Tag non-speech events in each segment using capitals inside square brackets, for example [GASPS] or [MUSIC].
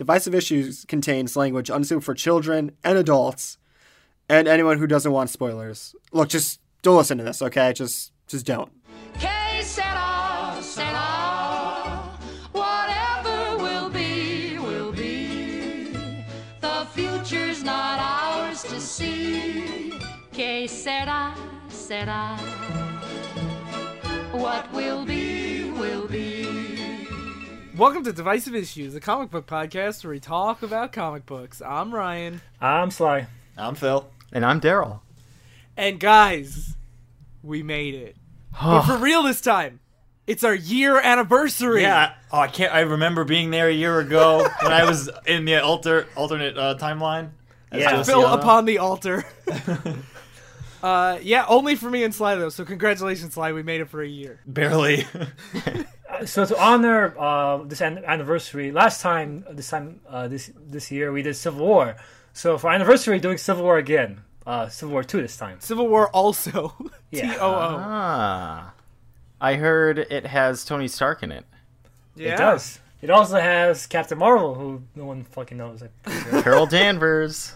Divisive Issues contains language unsuitable for children and adults and anyone who doesn't want spoilers. Look, just don't listen to this, okay? Just just don't. Que sera, sera. Whatever will be, will be. The future's not ours to see. What will be. Welcome to Divisive Issues, a comic book podcast where we talk about comic books. I'm Ryan. I'm Sly. I'm Phil. And I'm Daryl. And guys, we made it. [SIGHS] but for real this time. It's our year anniversary. Yeah. Oh, I can't. I remember being there a year ago [LAUGHS] when I was in the alter alternate uh, timeline. as Yeah. Luciano. Phil upon the altar. [LAUGHS] [LAUGHS] uh, yeah, only for me and Sly though. So congratulations, Sly. We made it for a year. barely. So to honor uh, this an- anniversary, last time, this time, uh, this this year, we did Civil War. So for anniversary, doing Civil War again. Uh, Civil War two this time. Civil War also. [LAUGHS] Yeah. T O O. Ah. I heard it has Tony Stark in it. Yeah. It does. It also has Captain Marvel, who no one fucking knows. Sure. [LAUGHS] Carol Danvers.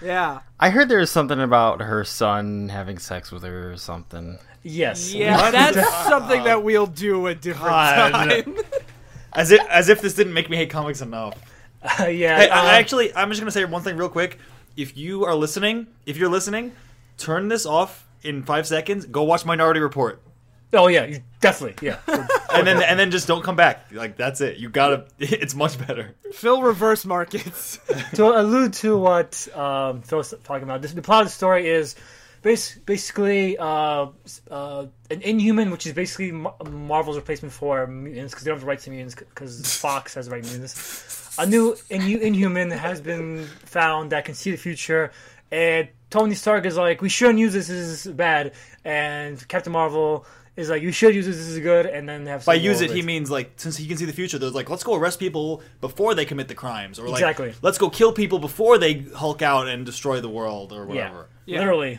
Yeah. I heard there was something about her son having sex with her or something. Yes. Yeah, that's something that we'll do a different God. time. [LAUGHS] as if as if this didn't make me hate comics enough. [LAUGHS] yeah. Hey, uh, I, actually, I'm just gonna say one thing real quick. If you are listening, if you're listening, turn this off in five seconds. Go watch Minority Report, oh yeah, you- definitely. Yeah. [LAUGHS] and then and then just don't come back. Like that's it. You gotta. It's much better. Phil reverse markets. to allude to what um, Phil's talking about, this, the plot of the story is bas- basically uh, uh, an Inhuman, which is basically Mar- Marvel's replacement for mutants because they don't have the rights to mutants because Fox has the right to mutants. A new Inhu- Inhuman has been found that can see the future, and Tony Stark is like, "We shouldn't use this. This is bad," and Captain Marvel. Is like you should use this. This is good, and then have By use War it, he means like since he can see the future. they're like let's go arrest people before they commit the crimes, or like Exactly. let's go kill people before they hulk out and destroy the world or whatever. Yeah. Literally.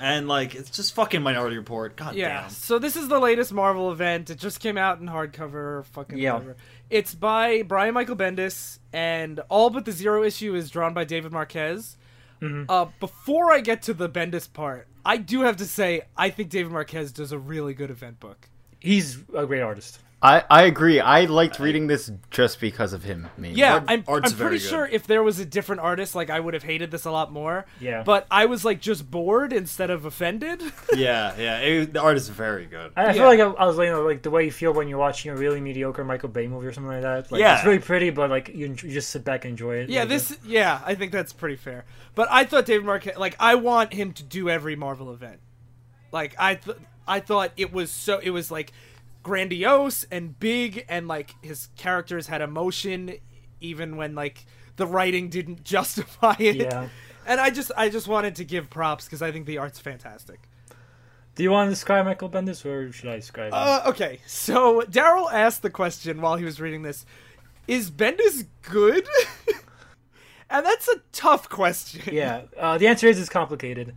And like it's just fucking Minority Report. God Yeah. damn. So this is the latest Marvel event. It just came out in hardcover. Fucking Yeah. whatever. It's by Brian Michael Bendis, and all but the zero issue is drawn by David Marquez. Uh, before I get to the Bendis part, I do have to say I think David Marquez does a really good event book. He's a great artist. I, I agree. I liked reading this just because of him. Mainly. Yeah, Art- I'm, I'm pretty sure if there was a different artist, like I would have hated this a lot more. Yeah. But I was like just bored instead of offended. [LAUGHS] yeah, yeah. it- the art is very good. I, I Yeah. feel like I, I was like, you know, like the way you feel when you're watching a really mediocre Michael Bay movie or something like that. Like, Yeah. it's really pretty, but like you, you just sit back and enjoy it. Yeah, Like, this. Yeah, I think that's pretty fair. But I thought David Marquez, like, I want him to do every Marvel event. Like, I, th- I thought it was so. It was like grandiose and big, and like his characters had emotion, even when like the writing didn't [LAUGHS] justify it. Yeah. And I just, I just wanted to give props because I think the art's fantastic. Do you want to describe Michael Bendis, or should I describe him? Uh, okay, so Daryl asked the question while he was reading this: Is Bendis good? [LAUGHS] and that's a tough question. yeah, uh, the answer is it's complicated.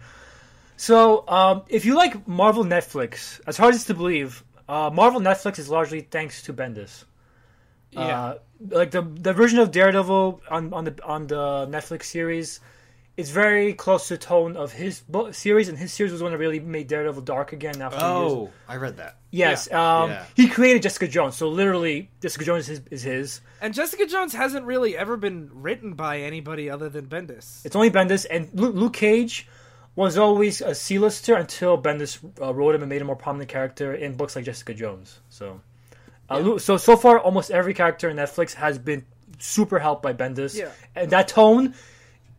So, um, if you like Marvel Netflix, as hard as to believe, uh, Marvel Netflix is largely thanks to Bendis. Yeah. Uh, like the the version of Daredevil on on the on the Netflix series is very close to the tone of his book series, and his series was the one that really made Daredevil dark again after years. Oh, I read that. Yes, um, Yeah. he created Jessica Jones, so literally Jessica Jones is, is his. And Jessica Jones hasn't really ever been written by anybody other than Bendis. It's only Bendis, and Luke, Luke Cage was always a C-lister until Bendis uh, wrote him and made him a more prominent character in books like Jessica Jones. So, uh, Lu- so so far, almost every character in Netflix has been super helped by Bendis, Yeah. and that tone.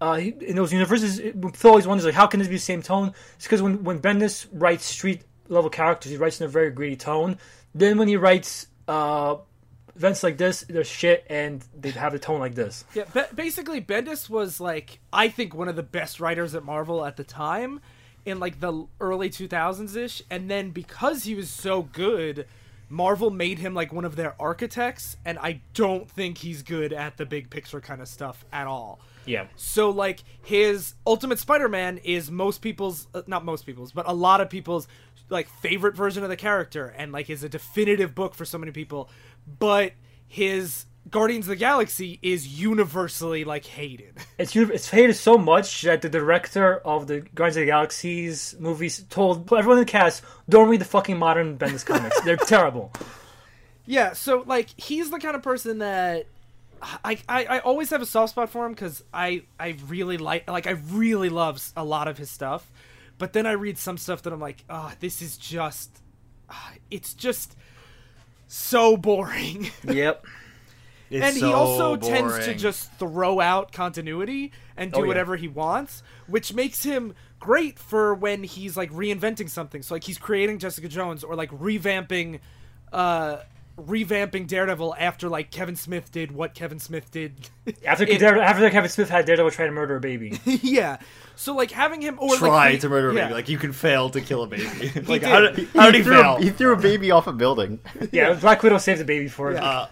Uh, in those universes, Phil always wonders like, how can this be the same tone? It's because when when Bendis writes street level characters, he writes in a very gritty tone. Then when he writes uh, events like this, they're shit, and they have a tone like this. Yeah, ba- basically Bendis was like I think one of the best writers at Marvel at the time in like the early 2000s ish and then because he was so good Marvel made him like one of their architects and I don't think he's good at the big picture kind of stuff at all. Yeah. So like his Ultimate Spider-Man is most people's uh, not most people's, but a lot of people's like favorite version of the character and like is a definitive book for so many people. But his Guardians of the Galaxy is universally like hated. [LAUGHS] It's it's hated so much that the director of the Guardians of the Galaxy's movies told everyone in the cast, "Don't read the fucking modern Bendis comics. They're [LAUGHS] terrible." Yeah, so like he's the kind of person that I I, I always have a soft spot for him because I I really like like I really love a lot of his stuff, but then I read some stuff that I'm like, ah, this is just, ah, it's just so boring. [LAUGHS] Yep. It's and he so also tends to just throw out continuity and do Oh, yeah. whatever he wants, which makes him great for when he's like reinventing something. So like he's creating Jessica Jones or like revamping uh revamping Daredevil after like Kevin Smith did what Kevin Smith did. [LAUGHS] After [LAUGHS] It- Dare- after Kevin Smith had Daredevil try to murder a baby. [LAUGHS] yeah. So like having him or try like, to murder a yeah. baby. Like you can fail to kill a baby. like did. how did, how did he, threw fail? a, he threw a baby off a building. Yeah, Black Widow saved the baby for him. Uh,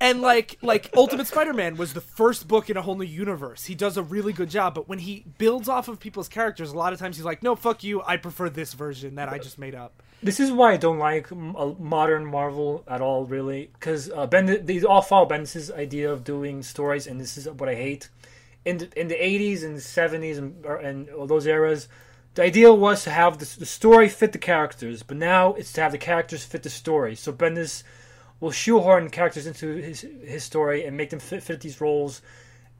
and like like Ultimate Spider-Man was the first book in a whole new universe. He does a really good job, but when he builds off of people's characters, a lot of times he's like, "No, fuck you. I prefer this version that I just made up." This is why I don't like modern Marvel at all, really, because uh, Bendis, they all follow Bendis' idea of doing stories, and this is what I hate. In the, in the 80s and 70s and, and all those eras, the idea was to have the, the story fit the characters, but now it's to have the characters fit the story. So Bendis will shoehorn characters into his his story and make them fit, fit these roles.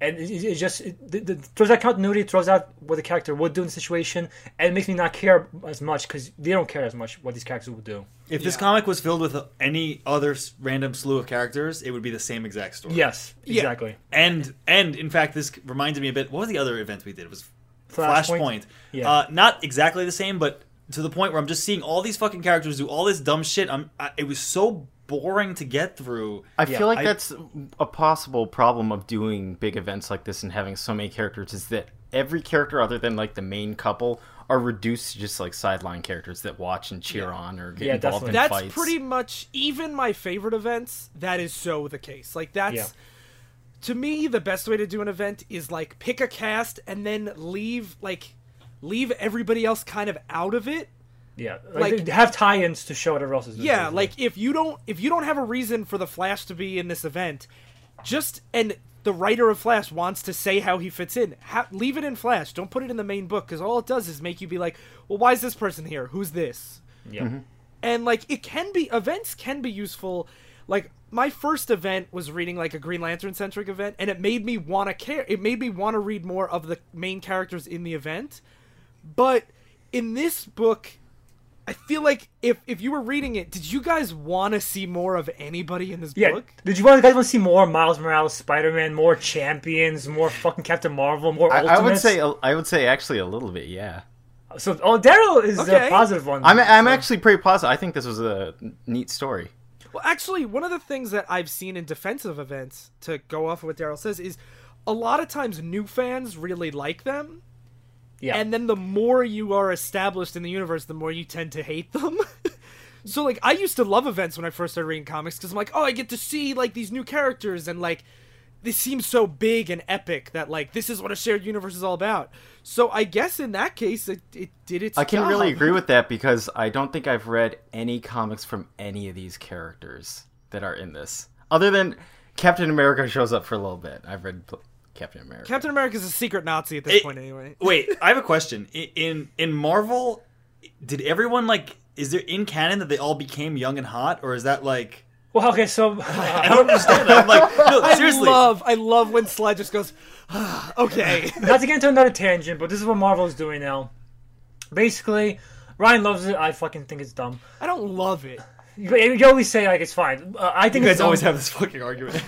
And it, it it just it, the, the, throws out continuity, throws out what the character would do in the situation, and it makes me not care as much because they don't care as much what these characters would do. if this comic was filled with any other random slew of characters, it would be the same exact story. Yes, Yeah. exactly. And and in fact, this reminded me a bit. What was the other event we did? It was Flashpoint? Flashpoint. Yeah. Uh, not exactly the same, but to the point where I'm just seeing all these fucking characters do all this dumb shit. I'm. I, it was so boring to get through. I Yeah, feel like I- that's a possible problem of doing big events like this and having so many characters is that every character other than like the main couple are reduced to just like sideline characters that watch and cheer on or get Yeah, involved in That's fights. pretty much even my favorite events. That is so the case. Like that's Yeah. to me the best way to do an event is like pick a cast and then leave like leave everybody else kind of out of it. Yeah, like, Like- have tie-ins to show whatever else is. Yeah, basically. like if you don't if you don't have a reason for the Flash to be in this event, just and the writer of Flash wants to say how he fits in. Ha- leave it in Flash. Don't put it in the main book because all it does is make you be like, well, why is this person here? Who's this? yeah. Mm-hmm. and like it can be events can be useful like my first event was reading like a green lantern centric event and it made me want to care it made me want to read more of the main characters in the event but in this book i feel like if if you were reading it did you guys want to see more of anybody in this Yeah. book Did you want guys want to see more Miles Morales, Spider Man, more champions, more fucking Captain Marvel, more I, I would say I would say actually a little bit, yeah. so. Oh, Daryl is Okay. a positive one. I'm I'm So- actually pretty positive. I think this was a neat story. Well, actually, one of the things that I've seen in defensive events, to go off of what Daryl says, is a lot of times new fans really like them. Yeah. And then the more you are established in the universe, the more you tend to hate them. [LAUGHS] so, like, I used to love events when I first started reading comics because I'm like, oh, I get to see, like, these new characters and, like, this seems so big and epic that, like, this is what a shared universe is all about. So, I guess in that case, it, it did its I can job. really agree with that [LAUGHS] because I don't think I've read any comics from any of these characters that are in this, other than Captain America shows up for a little bit. I've read Captain America. Captain America is a secret Nazi at this It- point, anyway. [LAUGHS] Wait, I have a question. In in Marvel, did everyone like? Is there in canon that they all became young and hot, or is that like? well, okay, so [LAUGHS] I don't understand. that. I'm like, [LAUGHS] no, seriously. I love, I love when Sly just goes, "Ah, [SIGHS] okay. not to get into another tangent, but this is what Marvel is doing now. Basically, Ryan loves it. I fucking think it's dumb. I don't love it. You, you always say like it's fine. Uh, I think You it's guys dumb. always have this fucking argument.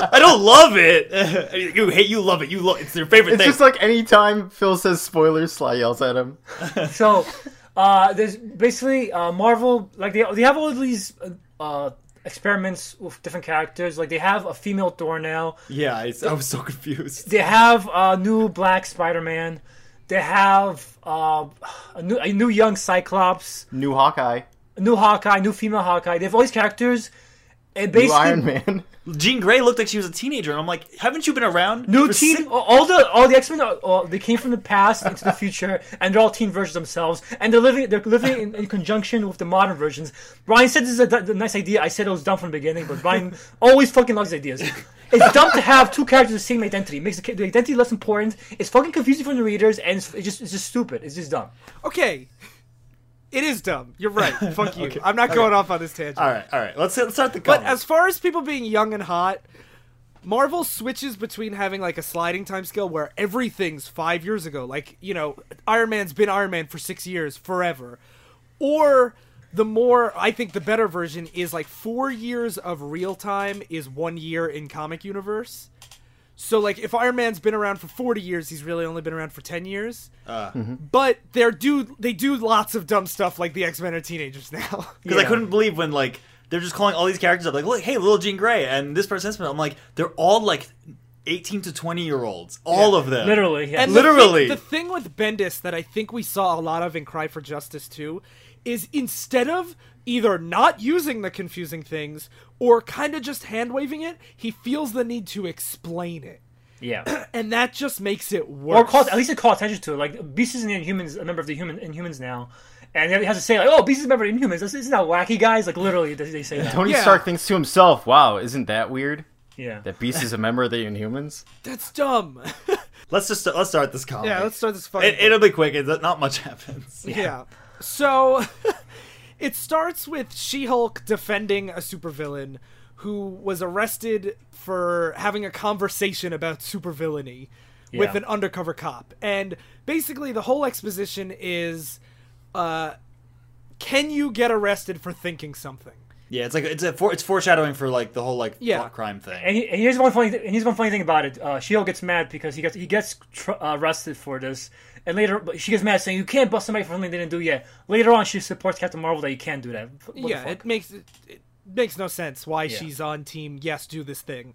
[LAUGHS] I don't love it. [LAUGHS] you hate. You love it. You love. It's your favorite It's thing. just like anytime Phil says spoilers, Sly yells at him. [LAUGHS] So, uh, there's basically uh, Marvel like they they have all these uh, uh, experiments with different characters. Like they have a female Thor now. yeah, I, I was so confused. They have a new Black Spider Man. They have uh, a new a new young Cyclops, New Hawkeye, new Hawkeye, new female Hawkeye. They have all these characters, and new basically Iron Man. Jean Grey looked like she was a teenager, and I'm like, haven't you been around? New for teen, six- all the all the X Men, all, they came from the past into the future, and they're all teen versions themselves, and they're living they're living in, in conjunction with the modern versions. Brian said this is a nice idea. I said it was dumb from the beginning, but Brian [LAUGHS] always fucking loves ideas. It's dumb to have two characters with the same identity. It makes the, the identity less important. It's fucking confusing for the readers, and it's, it's just it's just stupid. It's just dumb. Okay. It is dumb. You're right. [LAUGHS] Fuck you. I'm not going off on this tangent. All right, all right. Let's let's start the. But as far as people being young and hot, Marvel switches between having like a sliding time scale where everything's five years ago, like you know, Iron Man's been Iron Man for six years, forever, or the more I think the better version is like four years of real time is one year in comic universe. So like if Iron Man's been around for 40 years, he's really only been around for 10 years. Uh. But they're do they do lots of dumb stuff like the X-Men are teenagers now. [LAUGHS] because I couldn't believe when like they're just calling all these characters up, like, look, hey, little Jean Grey and this person's I'm like, they're all like eighteen to twenty year olds, all of them, Literally, yeah. And the Literally. thing, the thing with Bendis that I think we saw a lot of in Cry for Justice too is instead of either not using the confusing things or kind of just hand waving it, he feels the need to explain it. yeah. [CLEARS THROAT] And that just makes it worse. or call at least it call attention to it. Like Beast is an Inhumans, a member of the human Inhumans now, and he has to say like, "Oh, Beast is a member of Inhumans." This isn't that wacky, guys. Like literally, they, they say that. Tony Yeah. Stark thinks to himself, "Wow, isn't that weird? Yeah. That Beast is a member of the Inhumans." That's dumb. [LAUGHS] Let's just let's start this comic. yeah, let's start this fucking. It, it'll be quick. It, not much [LAUGHS] happens. Yeah. So [LAUGHS] it starts with She-Hulk defending a supervillain who was arrested for having a conversation about supervillainy with an undercover cop. And basically the whole exposition is uh can you get arrested for thinking something? Yeah, it's like it's a for, it's foreshadowing for like the whole like Yeah. thought crime thing. And, he, and here's one funny. Th- and here's one funny thing about it. Uh, Shield gets mad because he gets he gets tr- uh, arrested for this, and later she gets mad saying you can't bust somebody for something they didn't do yet. Later on, she supports Captain Marvel that you can't do that. What yeah, it makes it, it makes no sense why Yeah. she's on team yes, do this thing.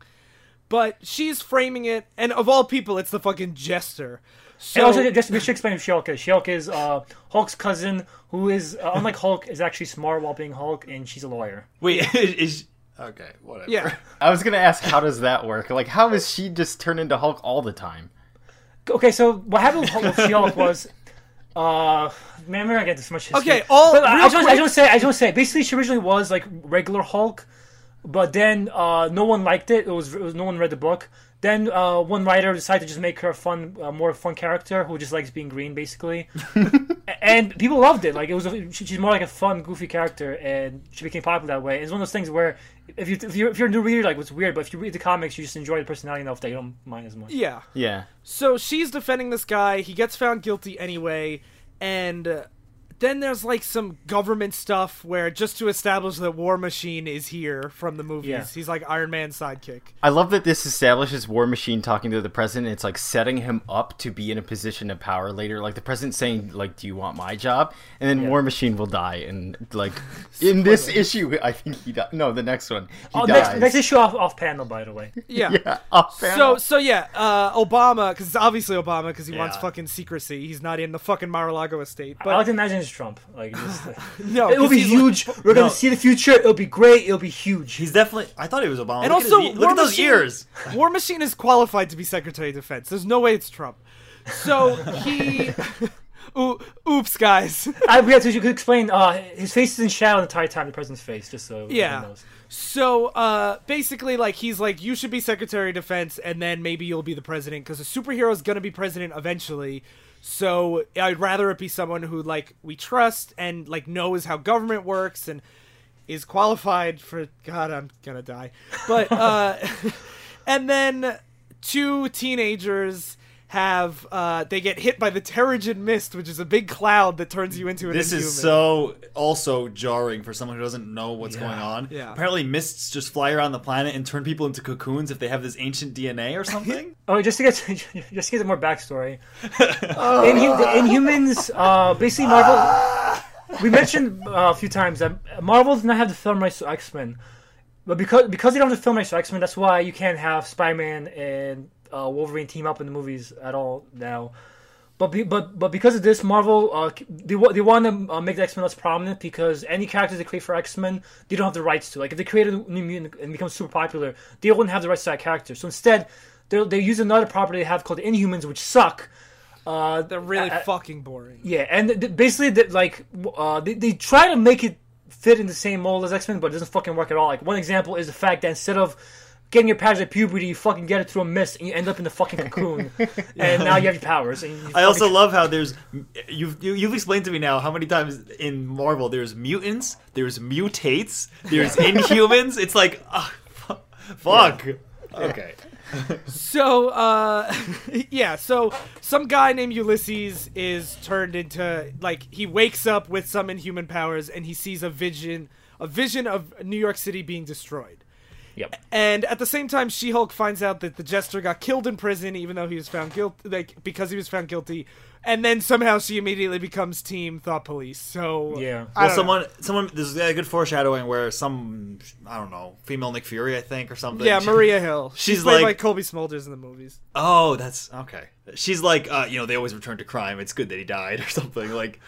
But she's framing it and of all people it's the fucking jester. So and also, just we should explain who She-Hulk is. She-Hulk is uh, Hulk's cousin, who is uh, [LAUGHS] unlike Hulk, is actually smart while being Hulk, and she's a lawyer. Wait, [LAUGHS] is okay, whatever. yeah. [LAUGHS] I was gonna ask, how does that work? Like, how is she just turn into Hulk all the time? Okay, so what happened with, Hulk- with She-Hulk was, uh, man, I'm not gonna get this much history. Okay, all- But I, I real just, want- I just to say, I just want say, basically, she originally was like regular Hulk, but then uh, no one liked it. It was, it was no one read the book. Then uh, one writer decided to just make her a fun, uh, more fun character who just likes being green, basically. [LAUGHS] and people loved it. Like it was, a, she- she's more like a fun, goofy character, and she became popular that way. It's one of those things where if you if you're, if you're a new reader, like it's weird, but if you read the comics, you just enjoy the personality enough that you don't mind as much. Yeah. Yeah, So she's defending this guy. He gets found guilty anyway, and uh, then there's like some government stuff where just to establish that War Machine is here from the movies. Yeah. He's like Iron Man's sidekick. I love that this establishes War Machine talking to the president. It's like setting him up to be in a position of power later. Like the president saying, "Like, do you want my job?" And then Yeah. War Machine will die. And like [LAUGHS] in this issue, I think he died. No, the next one, he Oh, dies. next, next issue off, off panel, by the way. [LAUGHS] Yeah. yeah, off So panel. so yeah, uh, Obama because it's obviously Obama because he wants fucking secrecy. He's not in the fucking Mar-a-Lago estate. But I like to imagine it's Trump. Like, [LAUGHS] just, no, it'll be huge. like- We're gonna see the future. It'll be great. It'll be huge. He's definitely. I thought he was Obama. and look also, at, his, War look at those Machine- ears. [LAUGHS] War Machine is qualified to be Secretary of Defense. There's no way it's Trump. So he. [LAUGHS] Ooh, oops, guys. I, we have to you could explain. Uh, his face is in shadow the entire time. The president's face, just so everyone Yeah. knows. So uh, basically, like he's like, you should be Secretary of Defense, and then maybe you'll be the president because a superhero is gonna be president eventually. So I'd rather it be someone who like we trust and like knows how government works and is qualified for. God, I'm gonna die. But uh, [LAUGHS] and then two teenagers have uh, they get hit by the Terrigen mist, which is a big cloud that turns you into an This inhuman. is so also jarring for someone who doesn't know what's going on. Yeah. Apparently, mists just fly around the planet and turn people into cocoons if they have this ancient DNA or something. [LAUGHS] Oh, just to get to, [LAUGHS] just to get more backstory. [LAUGHS] in, the Inhumans, uh, basically Marvel. We mentioned uh, a few times that Marvel does not have the film rights to X Men, but because because they don't have the film rights to X Men, that's why you can't have Spider Man and uh, Wolverine team up in the movies at all now. But be, but but because of this, Marvel uh, they they want to uh, make the X Men less prominent because any characters they create for X Men they don't have the rights to. Like if they create a new mutant and become super popular, they wouldn't have the rights to that character. So instead, they they use another property they have called Inhumans, which suck. Uh, They're really uh, fucking boring. yeah, and th- th- basically, th- like, uh, they, they try to make it fit in the same mold as X Men, but it doesn't fucking work at all. Like, one example is the fact that instead of getting your powers at puberty, you fucking get it through a mist, and you end up in the fucking [LAUGHS] cocoon, and now you have your powers. And you I also love how there's you've you, you've explained to me now how many times in Marvel there's mutants, there's mutates, there's inhumans. It's like fu- fuck. Okay. So, uh, [LAUGHS] yeah, so some guy named Ulysses is turned into, like, he wakes up with some inhuman powers and he sees a vision, a vision of New York City being destroyed. Yep. And at the same time, She Hulk finds out that the Jester got killed in prison, even though he was found guilty, like, because he was found guilty. And then somehow she immediately becomes Team Thought Police. So, Yeah. I Well, don't know. someone, someone, there's a good foreshadowing where some, I don't know, female Nick Fury, I think, or something. Yeah, Maria Hill. [LAUGHS] She's She's played like- by Cobie Smulders in the movies. Oh, that's okay. She's like, uh, you know, they always return to crime. It's good that he died, [LAUGHS] or something. Like,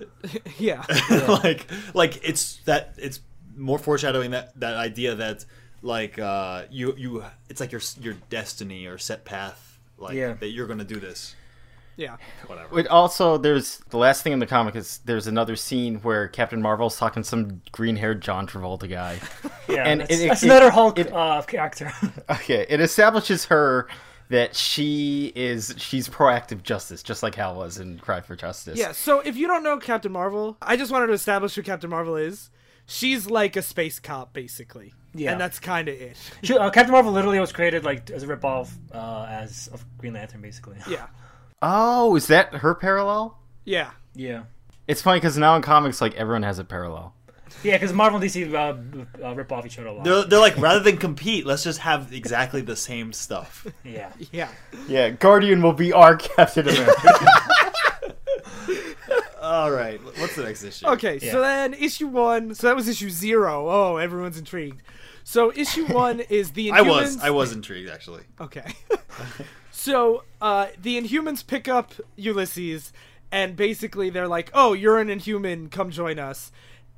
[LAUGHS] Yeah. like, like it's that it's more foreshadowing that that idea that like uh, you you it's like your your destiny or set path, like Yeah. that you're gonna do this. yeah. Whatever. It also, there's the last thing in the comic is there's another scene where Captain Marvel's talking to some green-haired John Travolta guy. [LAUGHS] Yeah, And that's, it- it- that's it- another Hulk it- uh, [LAUGHS] character. Okay, it establishes her that she is she's proactive justice, just like Hal was in Cry for Justice. Yeah, so if you don't know Captain Marvel, I just wanted to establish who Captain Marvel is. She's like a space cop, basically. Yeah. And that's kind of it. [LAUGHS] She- uh, Captain Marvel literally was created like as a ripoff uh, as of Green Lantern, basically. Yeah. Oh, is that her parallel? Yeah. Yeah. It's funny because now in comics, like everyone has a parallel. Yeah, because Marvel and DC uh, uh, rip off each other a lot. They're, they're like rather than compete, let's just have exactly the same stuff. [LAUGHS] yeah. Yeah. Yeah, Guardian will be our Captain America. [LAUGHS] All right, what's the next issue? Okay, so then issue one. So that was issue zero. Oh, everyone's intrigued. So issue one [LAUGHS] is the Inhumans. I was I was intrigued actually. Okay. [LAUGHS] [LAUGHS] so uh, the Inhumans pick up Ulysses, and basically they're like, "Oh, you're an Inhuman. Come join us."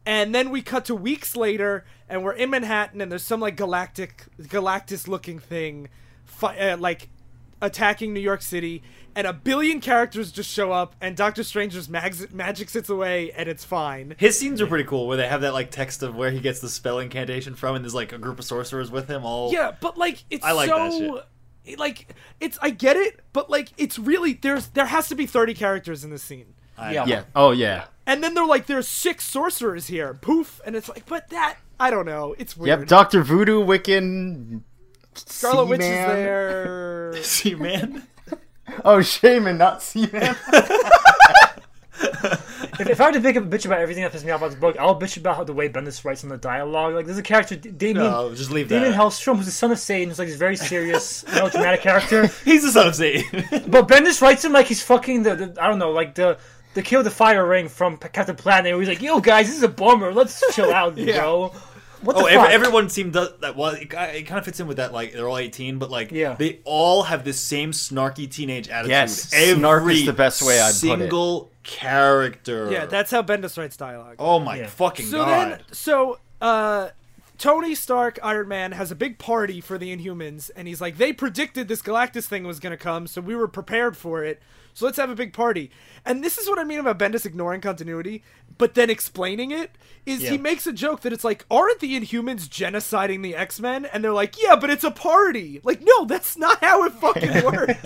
And then we cut to weeks later, and we're in Manhattan, and there's some like galactic, Galactus-looking thing, fi- uh, like attacking New York City, and a billion characters just show up, and Doctor Strange's mag- magic sits away, and it's fine. His scenes are pretty cool where they have that like text of where he gets the spell incantation from, and there's like a group of sorcerers with him all. Yeah, but like it's I like that so it- like it's I get it, but like it's really there's there has to be 30 characters in this scene. I- Yeah. yeah. Oh yeah. And then they're like there's six sorcerers here. Poof, and it's like but that I don't know. It's weird. Yep. Doctor Voodoo, Wiccan, Scarlet Witch is there. [LAUGHS] See, man. Oh, Shaman, not Seaman. [LAUGHS] If, if I were to pick up a bitch about everything that pisses me off about this book, I'll bitch about how the way Bendis writes on the dialogue. Like, there's a character, D- Damien, No, just leave Damien that. Hellstrom, who's the son of Satan, who's like this very serious, [LAUGHS] melodramatic character. He's the son of Satan. But Bendis writes him like he's fucking the, the I don't know, like the the kill the fire ring from Captain Planet. Where he's like, "Yo, guys, this is a bummer. Let's chill out, bro." What the oh, fuck? every, everyone seemed to, that. Well, it, kind of fits in with that. Like they're all 18, but like Yeah. they all have this same snarky teenage attitude. Yes, every snark is the best way I'd put it. single character. yeah, that's how Bendis writes dialogue. Oh my Yeah. fucking so god! then so uh Tony Stark, Iron Man, has a big party for the Inhumans, and he's like, they predicted this Galactus thing was gonna come, so we were prepared for it. So let's have a big party. And this is what I mean about Bendis ignoring continuity, but then explaining it. Is he makes a joke that it's like, aren't the Inhumans genociding the X Men? And they're like, yeah, but it's a party. Like, no, that's not how it fucking [LAUGHS] works.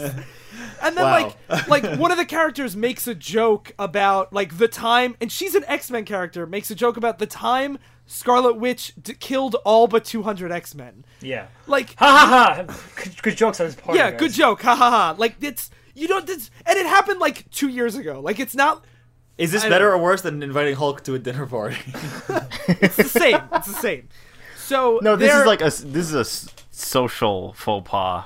And then Wow. like [LAUGHS] like one of the characters makes a joke about like the time and she's an X-Men character makes a joke about the time Scarlet Witch d- killed all but 200 X-Men. yeah, Like ha ha ha. Good, good jokes on his part. yeah, guys. good joke. Ha ha ha. Like it's you don't it's, and it happened like 2 years ago. Like it's not Is this I better don't- or worse than inviting Hulk to a dinner party? [LAUGHS] it's the same. it's the same. So No, this they're- is like a this is a s- social faux pas.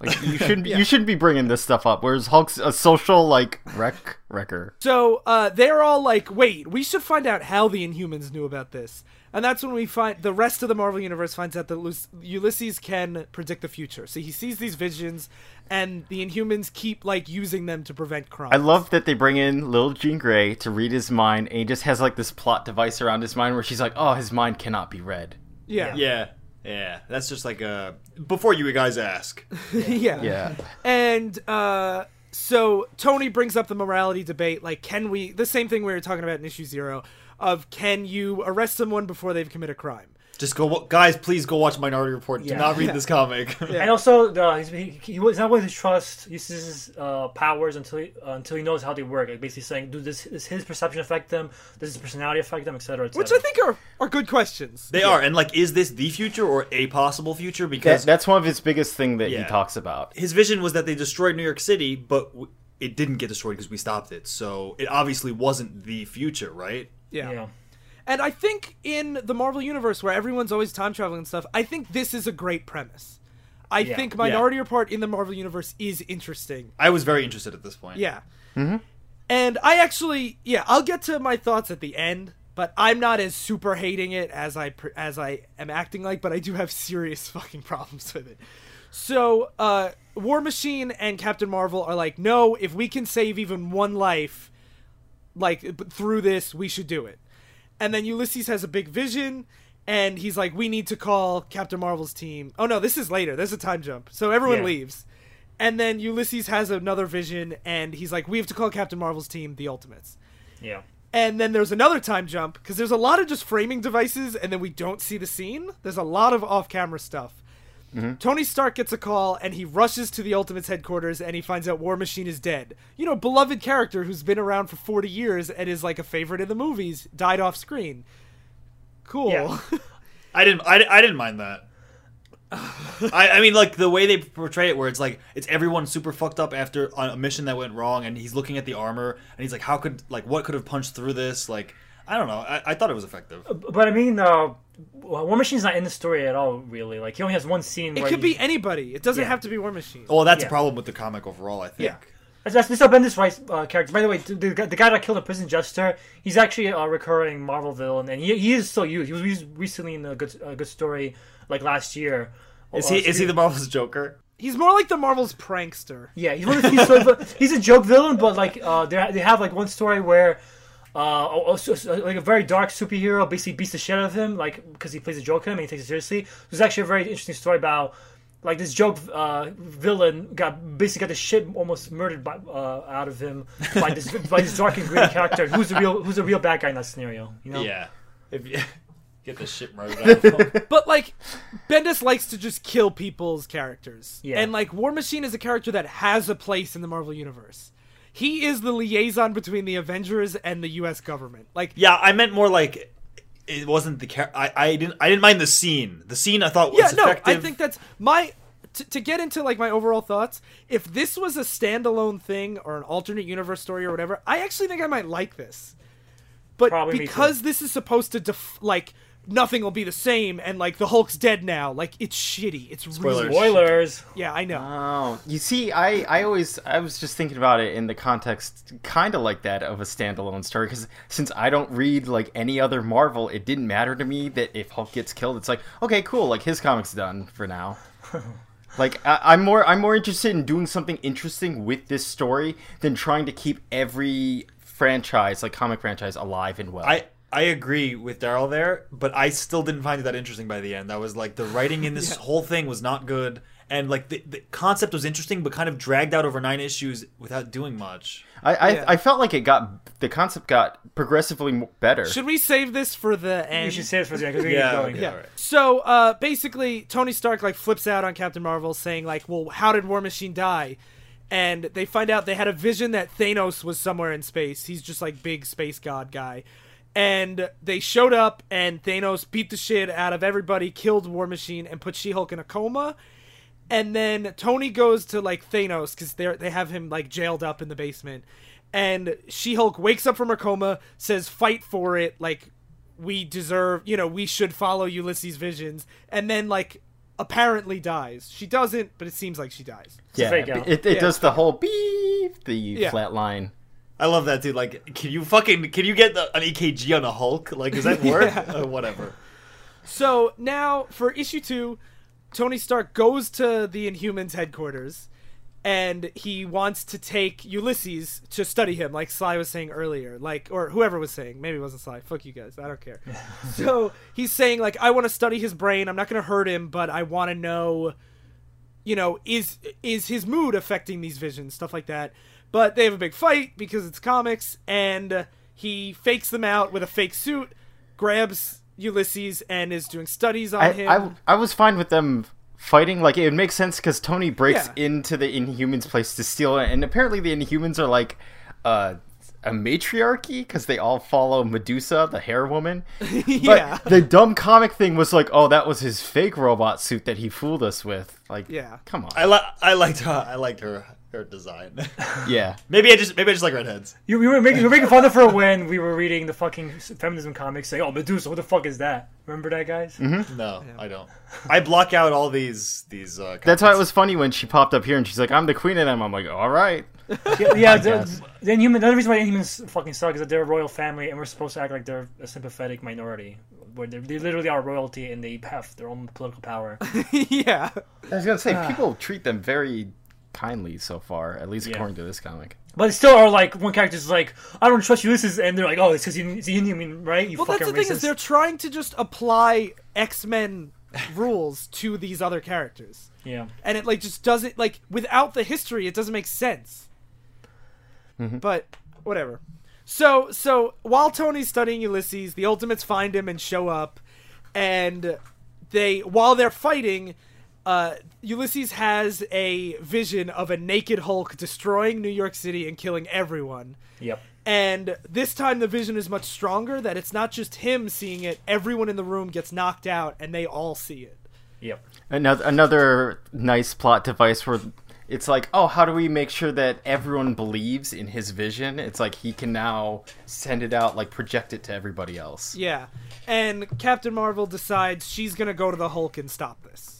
Like you [LAUGHS] shouldn't be, you shouldn't be bringing this stuff up. Whereas Hulk's a social like wreck wrecker. So uh, they're all like, "Wait, we should find out how the Inhumans knew about this." And that's when we find the rest of the Marvel universe finds out that Lus- Ulysses can predict the future. So he sees these visions, and the Inhumans keep like using them to prevent crime. I love that they bring in little Jean Grey to read his mind, and he just has like this plot device around his mind where she's like, "Oh, his mind cannot be read." yeah, Yeah, yeah. That's just like uh before you guys ask. [LAUGHS] yeah, Yeah. And uh, so Tony brings up the morality debate. Like, can we? The same thing we were talking about in issue zero of can you arrest someone before they've committed a crime? Just go, guys. Please go watch Minority Report. Do Yeah. not read Yeah. this comic. [LAUGHS] And also, uh, he's, he, he was not willing to trust uses his uh, powers until he, uh, until he knows how they work. Like basically saying, "Do this does his perception affect them? Does his personality affect them, etc." Et Which I think are are good questions. they are, and like, is this the future or a possible future? That, Because that's one of his biggest thing that he talks about. his vision was that they destroyed New York City, but w- it didn't get destroyed because we stopped it. So it obviously wasn't the future, right? Yeah. Yeah. And I think in the Marvel universe where everyone's always time traveling and stuff, I think this is a great premise. I Yeah. think Minority Report in the Marvel universe is interesting. I was very interested at this point. Yeah. And I actually, yeah, I'll get to my thoughts at the end, but I'm not as super hating it as I as I am acting like, but I do have serious [LAUGHS] fucking problems with it. So, uh, War Machine and Captain Marvel are like, no, if we can save even one life, like through this, we should do it. And then Ulysses has a big vision, and he's like, we need to call Captain Marvel's team. Oh no, this is later. There's a time jump, so everyone Yeah. leaves. And then Ulysses has another vision, and he's like, we have to call Captain Marvel's team the Ultimates. Yeah. And then there's another time jump because there's a lot of just framing devices, and then we don't see the scene. There's a lot of off-camera stuff. Mm-hmm. Tony Stark gets a call, and he rushes to the Ultimates headquarters, and he finds out War Machine is dead. You know, beloved character who's been around for 40 years and is like a favorite in the movies, died off screen. Cool. Yeah. [LAUGHS] I didn't. I, I didn't mind that. [LAUGHS] I, I mean, like the way they portray it, where it's like it's everyone super fucked up after a mission that went wrong, and he's looking at the armor, and he's like, "How could like what could have punched through this?" Like, I don't know. I, I thought it was effective. Uh, but I mean, uh, War Machine's not in the story at all, really. Like he only has one scene. it where could he- be anybody. It doesn't Yeah. have to be War Machine. Well, that's Yeah. a problem with the comic overall. I think. Yeah. That's, that's Mr. Bendis Rice uh, character. By the way, the, the, guy- that killed the prison jester, he's actually a recurring Marvel villain, and he, he is still used. He was used recently in a good a good story like last year. Is Uh, he is he the Marvel's Joker? He's more like the Marvel's prankster. Yeah, he's one of the few stories, but he's a joke villain, but like uh, they they have like one story where. Uh, oh, oh, so- so, like a very dark superhero basically beats the shit out of him, like because he plays a joke to him and he takes it seriously. There's actually a very interesting story about like this joke uh, villain got basically got the shit almost murdered by, uh, out of him by this [LAUGHS] by this dark and gritty character who's the real who's the real bad guy in that scenario. You know? Yeah. If you [LAUGHS] get the shit murdered [LAUGHS] out of him. But like, Bendis likes to just kill people's characters. Yeah. And like, War Machine is a character that has a place in the Marvel universe. He is the liaison between the Avengers and the U.S. government. Like, Yeah, I meant more like it wasn't the char- I I didn't I didn't mind the scene. The scene I thought was yeah, no, effective. I think that's my. To, to get into like my overall thoughts, if this was a standalone thing or an alternate universe story or whatever, I actually think I might like this. But Probably because this is supposed to def- like nothing will be the same and like the Hulk's dead now, like it's shitty. It's really Spoilers. Spoilers. yeah, I know. Oh, you see, I, I always I was just thinking about it in the context kind of like that of a standalone story because since I don't read like any other Marvel, it didn't matter to me that if Hulk gets killed, it's like okay, cool, like his comic's done for now. [LAUGHS] like I, I'm more I'm more interested in doing something interesting with this story than trying to keep every franchise like comic franchise alive and well. I I agree with Daryl there, but I still didn't find it that interesting by the end. I was like the writing in [LAUGHS] this whole thing was not good and like the, the concept was interesting but kind of dragged out over 9 issues without doing much. I I, Yeah. I felt like it got the concept got progressively better. Should we save this for the end? You should say it for the end because we're Yeah, going. okay. Yeah. Alright. So uh, basically, Tony Stark like flips out on Captain Marvel, saying like, "Well, how did War Machine die?" And they find out they had a vision that Thanos was somewhere in space. He's just like big space god guy. And they showed up, and Thanos beat the shit out of everybody, killed War Machine, and put She Hulk in a coma. And then Tony goes to like Thanos because they they have him like jailed up in the basement, and She Hulk wakes up from her coma, says, "Fight for it!" Like we deserve, you know, we should follow Ulysses' visions. And then like apparently dies. She doesn't, but it seems like she dies. yeah, fake out. it, it Yeah. does the whole beep, the Yeah. flat line. I love that dude. Like, can you fucking can you get the, an EKG on a Hulk? Like, does that [LAUGHS] work? Yeah. Uh, whatever. So now for issue two, Tony Stark goes to the Inhumans headquarters and he wants to take Ulysses to study him, like Sly was saying earlier, like or whoever was saying. Maybe it wasn't Sly. Fuck you guys. I don't care. [LAUGHS] so he's saying like I want to study his brain. I'm not gonna hurt him, but I want to know, you know, is is his mood affecting these visions, stuff like that. But they have a big fight because it's comics, and he fakes them out with a fake suit, grabs Ulysses, and is doing studies on I, him. I, I was fine with them fighting. Like it would make sense because Tony breaks Yeah. into the Inhumans place to steal it, and apparently the Inhumans are like uh, a matriarchy because they all follow Medusa, the hair woman. [LAUGHS] yeah. But the dumb comic thing was like, oh, that was his fake robot suit that he fooled us with. Like, Yeah. come on. I li- I liked her. I liked her her design. [LAUGHS] yeah. maybe I just maybe I just like redheads. You, you were making you were making fun of her when we were reading the fucking feminism comics, saying, "Oh, Medusa, what the fuck is that?" Remember that, guys? No, I don't. I block out all these these. Uh, That's why it was funny when she popped up here and she's like, I'm the queen of them. I'm like, all right. [LAUGHS] Yeah, yeah the, guess. the Inhuman. The other reason why Inhumans fucking suck is that they're a royal family, and we're supposed to act like they're a sympathetic minority, where they literally are royalty and they have their own political power. [LAUGHS] yeah. I was going to say, people treat them very kindly so far, at least Yeah. according to this comic. But they still are like one character's is like, "I don't trust Ulysses," and they're like, "Oh, it's because he's a Inhuman, right?" You Well, that's fucking the thing racist. is they're trying to just apply X Men [LAUGHS] rules to these other characters, yeah. and it like just doesn't like without the history, it doesn't make sense. Mm-hmm. But whatever. So so while Tony's studying Ulysses, the Ultimates find him and show up, and they while they're fighting. Uh, Ulysses has a vision of a naked Hulk destroying New York City and killing everyone. Yep. And this time the vision is much stronger that it's not just him seeing it, everyone in the room gets knocked out and they all see it. Yep. Another another nice plot device where it's like, oh, how do we make sure that everyone believes in his vision? It's like he can now send it out, like project it to everybody else. Yeah. And Captain Marvel decides she's going to go to the Hulk and stop this.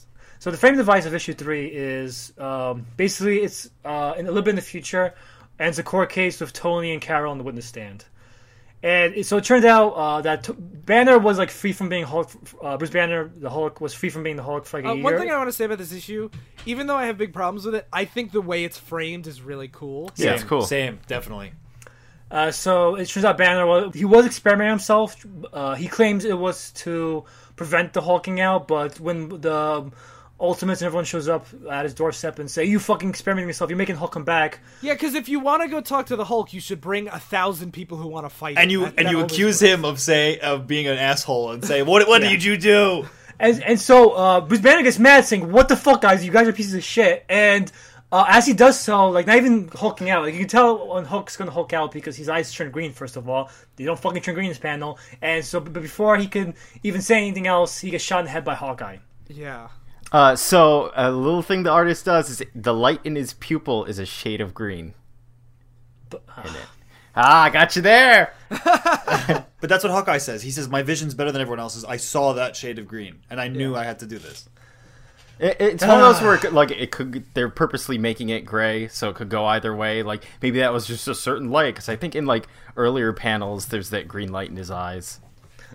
So the frame device of issue three is um, basically it's uh, in a little bit in the future, and it's a court case with Tony and Carol on the witness stand. And it, so it turns out uh, that t- Banner was like free from being Hulk. Uh, Bruce Banner, the Hulk, was free from being the Hulk for like a Uh, year. one thing I want to say about this issue, even though I have big problems with it, I think the way it's framed is really cool. Yeah, it's cool. Same, definitely. Uh, so it turns out Banner was he was experimenting himself. Uh, he claims it was to prevent the hulking out, but when the Ultimates and everyone shows up at his doorstep and say, "You fucking experimenting yourself. You're making Hulk come back." Yeah, because if you want to go talk to the Hulk, you should bring a thousand people who want to fight. And you That- and that you accuse works. him of say of being an asshole and say what what [LAUGHS] did you do? And and so uh, Bruce Banner gets mad, saying, "What the fuck, guys? You guys are pieces of shit." And uh, as he does so, like not even hulking out, like you can tell when Hulk's gonna hulk out because his eyes turn green. First of all, they don't fucking turn green in this panel. And so, but before he can even say anything else, he gets shot in the head by Hawkeye. Yeah. Uh, so a little thing the artist does is the light in his pupil is a shade of green. But, uh, Ah, I got you there. [LAUGHS] But that's what Hawkeye says. He says my vision's better than everyone else's. I saw that shade of green and I knew I had to do this. It, it's one of those where [SIGHS] it like it could they're purposely making it gray so it could go either way. Like maybe that was just a certain light because I think in like earlier panels there's that green light in his eyes.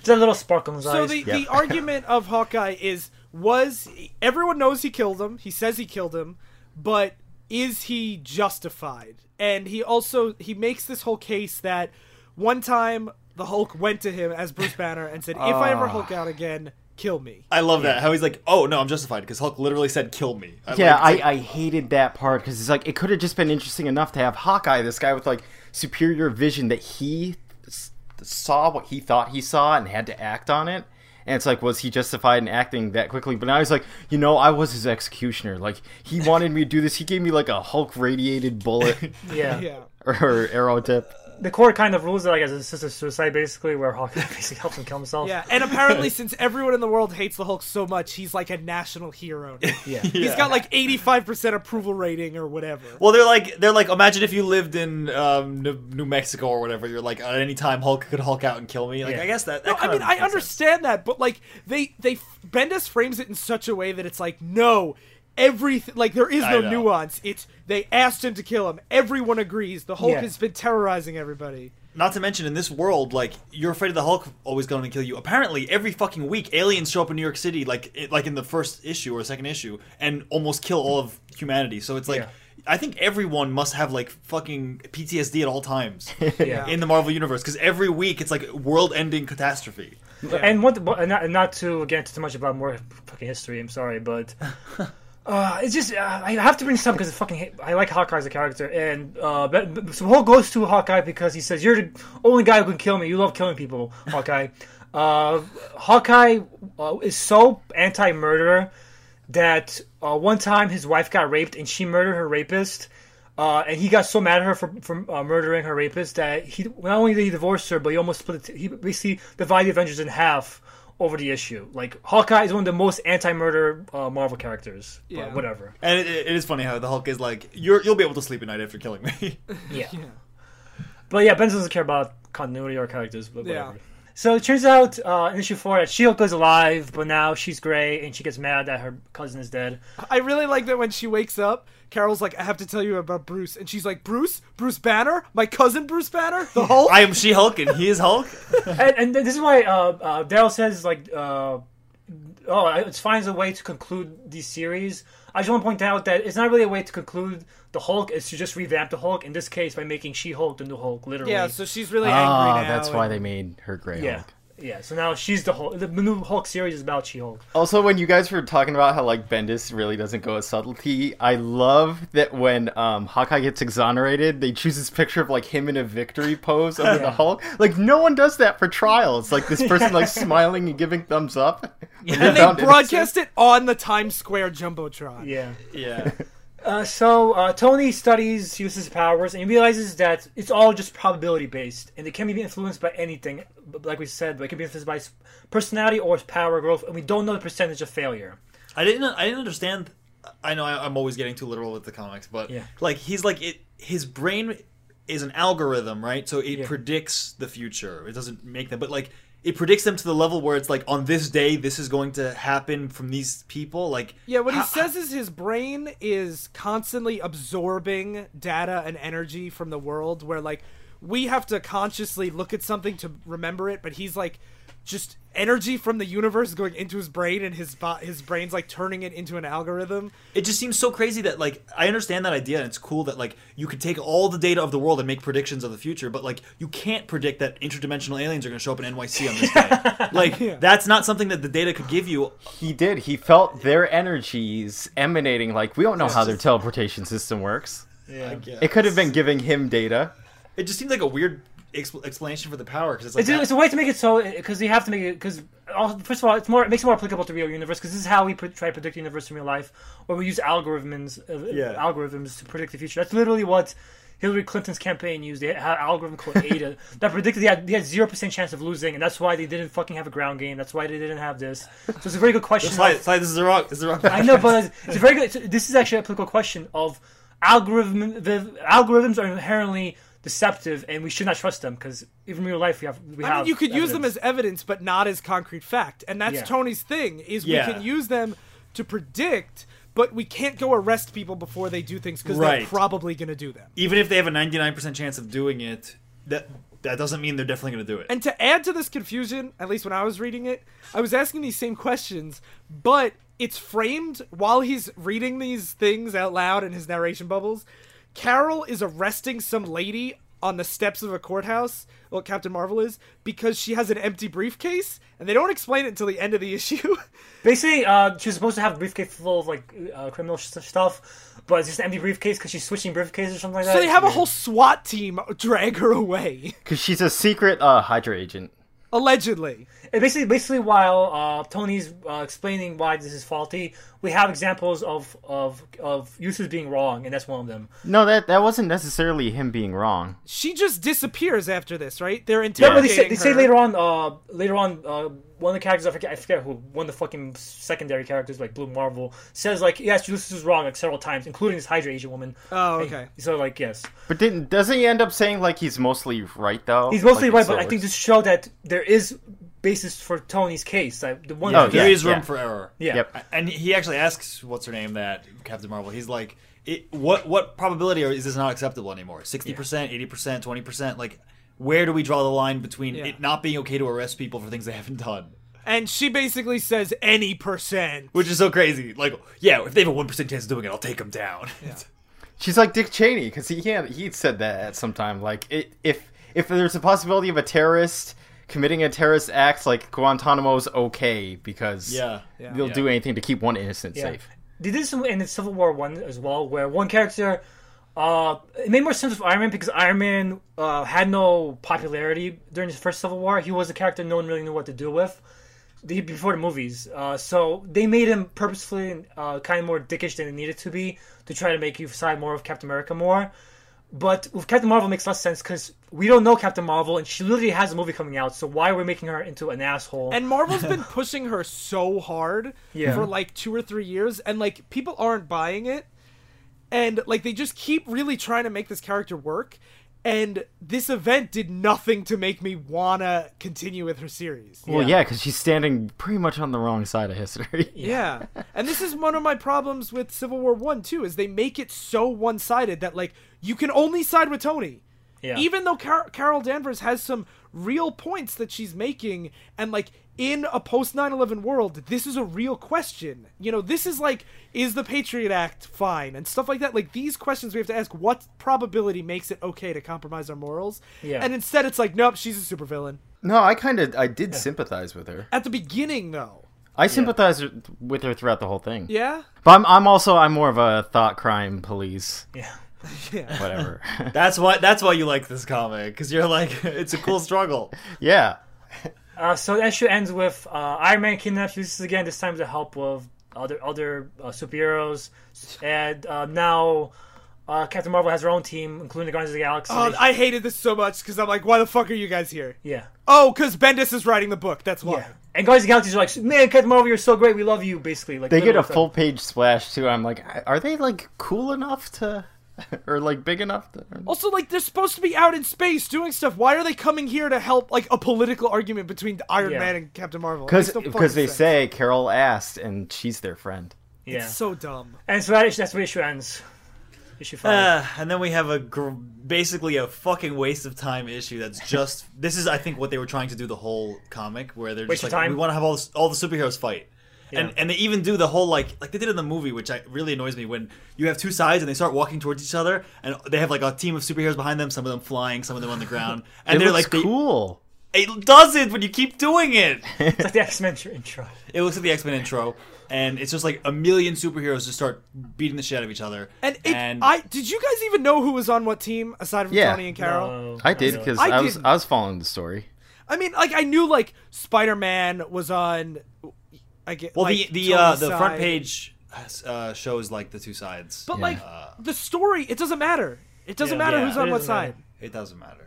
There's a little sparkle in his So eyes. the, Yeah. the argument of Hawkeye is was everyone knows he killed him. He says he killed him, but is he justified? And he also he makes this whole case that one time the Hulk went to him as Bruce Banner and said, "If I ever ah. Hulk out again, kill me." I love that. How he's like, oh no, I'm justified because Hulk literally said kill me. I Yeah, like- I, I hated that part because it's like it could have just been interesting enough to have Hawkeye, this guy with like superior vision that he saw what he thought he saw and had to act on it. And it's like, was he justified in acting that quickly? But now he's like, you know, I was his executioner. Like he wanted me to do this. He gave me like a Hulk radiated bullet [LAUGHS] yeah. Yeah. or arrow tip. The court kind of rules it like as a sister suicide, basically, where Hawkeye [LAUGHS] basically helps him kill himself. Yeah, and apparently, [LAUGHS] since everyone in the world hates the Hulk so much, he's like a national hero. now. [LAUGHS] yeah. He's got like 85% approval rating or whatever. Well, they're like they're like imagine if you lived in um, New, New Mexico or whatever. You're like at any time Hulk could Hulk out and kill me. Like Yeah. I guess that. No, I mean, I makes sense. understand that, but like they they Bendis frames it in such a way that it's like no, everything like there is no nuance. It's they asked him to kill him. Everyone agrees. The Hulk Yeah. has been terrorizing everybody. Not to mention in this world, like you're afraid of the Hulk always going to kill you. Apparently, every fucking week, aliens show up in New York City, like it, like in the first issue or second issue, and almost kill all of humanity. So it's like. Yeah. I think everyone must have like fucking PTSD at all times [LAUGHS] Yeah. in the Marvel universe because every week it's like world-ending catastrophe. And what, and not, and not to get into too much about more fucking history. I'm sorry, but [LAUGHS] uh, it's just uh, I have to bring this up because it's fucking. hate- I like Hawkeye as a character, and uh, but, but, so Hulk goes to Hawkeye because he says, "You're the only guy who can kill me. You love killing people, Hawkeye." [LAUGHS] uh, Hawkeye uh, is so anti-murder that uh, one time his wife got raped and she murdered her rapist. Uh, and he got so mad at her for, for murdering her rapist that he not only did he divorce her, but he almost split. It, he basically divided the Avengers in half over the issue. Like Hawkeye is one of the most anti-murder uh, Marvel characters. But Yeah. whatever. And it, it is funny how the Hulk is like, you're, you'll be able to sleep at night after killing me. [LAUGHS] Yeah. [LAUGHS] yeah. But yeah, Ben doesn't care about continuity or characters. But Yeah. Whatever. So it turns out uh, in issue four that She-Hulk is alive, but now she's gray and she gets mad that her cousin is dead. I really like that when she wakes up, Carol's like, "I have to tell you about Bruce," and she's like, "Bruce, Bruce Banner, my cousin Bruce Banner, the Hulk." I am She-Hulk and he is Hulk. [LAUGHS] and, and this is why uh, uh, Daryl says like, uh, oh, it finds a way to conclude these series. I just want to point out that it's not really a way to conclude the Hulk. It's to just revamp the Hulk. In this case, by making She-Hulk the new Hulk, literally. yeah, so she's really angry Ah, now. that's why they made her Grey yeah, Hulk. Yeah. So now she's the Hulk. The new Hulk series is about She-Hulk. Also, when you guys were talking about how like Bendis really doesn't go with subtlety, I love that when um, Hawkeye gets exonerated, they choose this picture of like him in a victory pose under the Hulk. Like no one does that for trials. Like this person like [LAUGHS] smiling and giving thumbs up. And they broadcast it on the Times Square jumbotron. Yeah. [LAUGHS] Yeah. Uh, so uh, Tony studies uses powers and he realizes that it's all just probability based, and it can be influenced by anything. Like we said, it can be influenced by personality or power growth, and we don't know the percentage of failure. I didn't. I didn't understand. I know I, I'm always getting too literal with the comics, but Yeah. like he's like it. His brain is an algorithm, right? So it Yeah. predicts the future. It doesn't make them, but like it predicts them to the level where it's like on this day this is going to happen from these people. Like Yeah, what he how- says is his brain is constantly absorbing data and energy from the world where like we have to consciously look at something to remember it, but he's like just energy from the universe going into his brain and his bo- his brain's like turning it into an algorithm. it just seems so crazy that like I understand that idea and it's cool that like you could take all the data of the world and make predictions of the future, but like you can't predict that interdimensional aliens are going to show up in NYC on this day. [LAUGHS] like that's not something that the data could give you. He did. He felt their energies emanating. Like we don't know how their teleportation system works. Yeah. It could have been giving him data. It just seems like a weird expl- explanation for the power because it's like It's a, it's a way to make it so because you have to make it because first of all, it's more it makes it more applicable to real universe because this is how we pre- try to predict the universe in real life, where we use algorithms uh, Yeah. algorithms to predict the future. That's literally what Hillary Clinton's campaign used. They had an algorithm called [LAUGHS] Ada that predicted they had zero percent chance of losing, and that's why they didn't fucking have a ground game. That's why they didn't have this. So it's a very good question. Slide, of- slide, this is the wrong. This is the wrong. I know, but it's, it's a very good. this is actually a political question of algorithm. The algorithms are inherently deceptive, and we should not trust them because even in real life we have. We I have mean, you could use them as evidence, but not as concrete fact. And that's Yeah. Tony's thing: is Yeah. we can use them to predict, but we can't go arrest people before they do things because Right. they're probably going to do them. Even if they have a ninety nine percent chance of doing it, that that doesn't mean they're definitely going to do it. And to add to this confusion, at least when I was reading it, I was asking these same questions, but it's framed while he's reading these things out loud in his narration bubbles. Carol is arresting some lady on the steps of a courthouse, well, Captain Marvel is, because she has an empty briefcase, and they don't explain it until the end of the [LAUGHS] issue. Basically, uh, she's supposed to have a briefcase full of like uh, criminal sh- stuff, but it's just an empty briefcase because she's switching briefcases or something like that. so they have a whole SWAT team [LAUGHS] drag her away. [LAUGHS] Because she's a secret uh, Hydra agent. Allegedly. And basically, basically, while uh, Tony's uh, explaining why this is faulty, we have examples of of of uses being wrong, and that's one of them. No, that that wasn't necessarily him being wrong. She just disappears after this, right? They're interrogating Yeah, but they say, they say later on, uh, later on, uh, one of the characters I forget, I forget who, one of the fucking secondary characters like Blue Marvel says like, yes, this is wrong like several times, including this Hydra Asian woman. Oh, And okay. So like, yes, But didn't doesn't he end up saying like he's mostly right though? he's mostly Like, right, it but I think works. this show that there is basis for Tony's case. Like, the one that- There yeah, is room yeah. for error. yeah. Yep. And he actually asks, "What's her name?" That Captain Marvel. He's like, it, "What what probability is this not acceptable anymore? Sixty percent, eighty percent, twenty percent? Like, where do we draw the line between Yeah. it not being okay to arrest people for things they haven't done?" And she basically says any percent. Which is so crazy. Like, yeah, if they have a one percent chance of doing it, I'll take them down. [LAUGHS] She's like Dick Cheney because he had he said that at some time. Like it, if if there's a possibility of a terrorist committing a terrorist act, like Guantanamo's okay because Yeah. Yeah. they'll Yeah. do anything to keep one innocent Yeah. safe. They did this in the Civil War one as well, where one character, uh, it made more sense with Iron Man because Iron Man uh, had no popularity during his first Civil War. He was a character no one really knew what to do with the, before the movies. Uh, so they made him purposefully uh, kind of more dickish than he needed to be to try to make you side more of Captain America more. But with Captain Marvel it makes less sense because we don't know Captain Marvel and she literally has a movie coming out. So why are we making her into an asshole? And Marvel's been [LAUGHS] pushing her so hard Yeah. for like two or three years, and like people aren't buying it, and like they just keep really trying to make this character work. And this event did nothing to make me wanna continue with her series. Well, yeah, because she's standing pretty much on the wrong side of history. [LAUGHS] Yeah. and this is one of my problems with Civil War 1 too is they make it so one-sided that like you can only side with Tony. Yeah. Even though Car- Carol Danvers has some real points that she's making and like in a post 9/11 world this is a real question. You know, this is like is the Patriot Act fine and stuff like that. Like these questions we have to ask what probability makes it okay to compromise our morals? Yeah. And instead it's like nope, she's a supervillain. no, I kind of I did sympathize with her. At the beginning though. I sympathized with her throughout the whole thing. Yeah? But I'm, I'm also I'm more of a thought crime police. yeah. [LAUGHS] Yeah. Whatever. [LAUGHS] That's why. That's why you like this comic because you're like, [LAUGHS] it's a cool struggle. yeah. Uh, so the issue ends with uh, Iron Man kidnaps Ulysses again. This time to help with other other uh, superheroes, and uh, now uh, Captain Marvel has her own team, including the Guardians of the Galaxy. Oh, I hated this so much because I'm like, why the fuck are you guys here? yeah, Oh, because Bendis is writing the book. That's why. yeah. And Guardians of the Galaxy are like, man, Captain Marvel, you're so great. We love you. Basically, like They get a full page splash too. I'm like, are they like cool enough to, [LAUGHS] or like big enough to? Also, like, they're supposed to be out in space doing stuff. Why are they coming here to help, like, a political argument between Iron Yeah. Man and Captain Marvel? Because makes no fucking because they sense. say Carol asked and she's their friend. Yeah, It's so dumb. and so that issue, that's where the issue ends. Issue five. Uh, and then we have a gr- basically a fucking waste of time issue. That's just [LAUGHS] this is I think what they were trying to do the whole comic where they're Waste just of like time? we want to have all this, all the superheroes fight. And, Yeah. and they even do the whole like like they did in the movie, which I, really annoys me when you have two sides and they start walking towards each other, and they have like a team of superheroes behind them, some of them flying, some of them on the ground, [LAUGHS] and it they're looks like they- cool. it doesn't when you keep doing it. [LAUGHS] it's like the X Men intro. It looks like the X Men intro, and it's just like a million superheroes just start beating the shit out of each other. And, it, I did you guys even know who was on what team aside from Yeah. Tony and Carol? No, I did because I I, was. I was following the story. I mean, like, I knew like Spider Man was on. I get well, like, the the uh, the front page uh, shows like the two sides. But Yeah. like the story, it doesn't matter. It doesn't Yeah. matter Yeah. who's on what doesn't matter. side. It doesn't matter.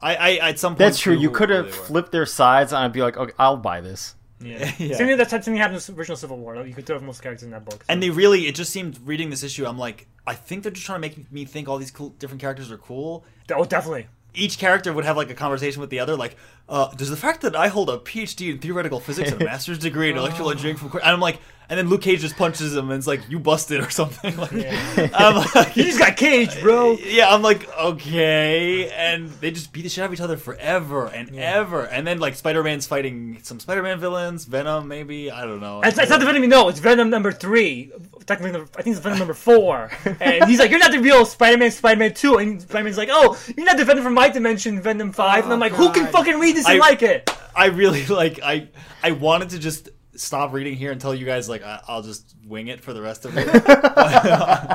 I, I at some point That's true. You could have flipped their sides and I'd be like, okay, I'll buy this. Yeah. [LAUGHS] Yeah. Same thing that type thing happened in the original Civil War. You could throw most characters in that book. so- And they really, it just seemed reading this issue. I'm like, I think they're just trying to make me think all these cool, different characters are cool. oh, definitely. Each character would have like a conversation with the other, like, uh, does the fact that I hold a PhD in theoretical physics and a [LAUGHS] master's degree in electrical engineering from, Cor-" and I'm like, and then Luke Cage just punches him and it's like, you busted or something. [LAUGHS] Like, I'm like, You just got caged, bro. [LAUGHS] yeah, I'm like, okay, and they just beat the shit out of each other forever and ever, and then like Spider-Man's fighting some Spider-Man villains, Venom maybe, I don't know. It's, it's not the Venom you know. It's Venom number three. Technically, number- I think it's Venom number four. [LAUGHS] And he's like, "You're not the real Spider-Man, Spider-Man two. And Spider-Man's like, "Oh, you're not the Venom from my dimension, Venom 5. And I'm oh, like, "Who can fucking read this and I- like it?" I really like I I wanted to just stop reading here and tell you guys like I, I'll just wing it for the rest of it. [LAUGHS] [LAUGHS]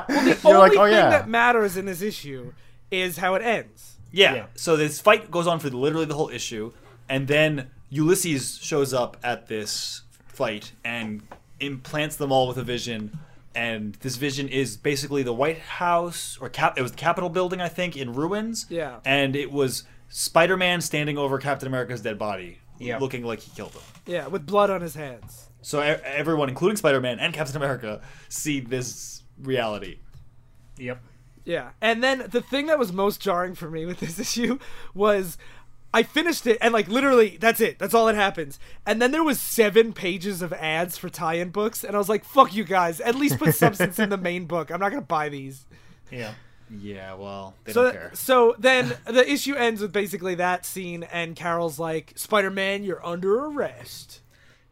The You're only like, "Oh, thing yeah." that matters in this issue is how it ends. yeah. Yeah. So this fight goes on for literally the whole issue, and then Ulysses shows up at this fight and implants them all with a vision. And this vision is basically the White House or cap. It was the Capitol building, I think, in ruins. Yeah. And it was Spider-Man standing over Captain America's dead body, Yeah. looking like he killed him. Yeah, with blood on his hands. So e- everyone, including Spider-Man and Captain America, see this reality. Yep. Yeah. And then the thing that was most jarring for me with this [LAUGHS] issue was I finished it and like literally that's it. That's all that happens. And then there was 7 pages of ads for tie-in books and I was like, "Fuck you guys. At least put [LAUGHS] substance in the main book. I'm not going to buy these." Yeah. Yeah, well, they So don't care. so then the issue ends with basically that scene and Carol's like, "Spider-Man, you're under arrest."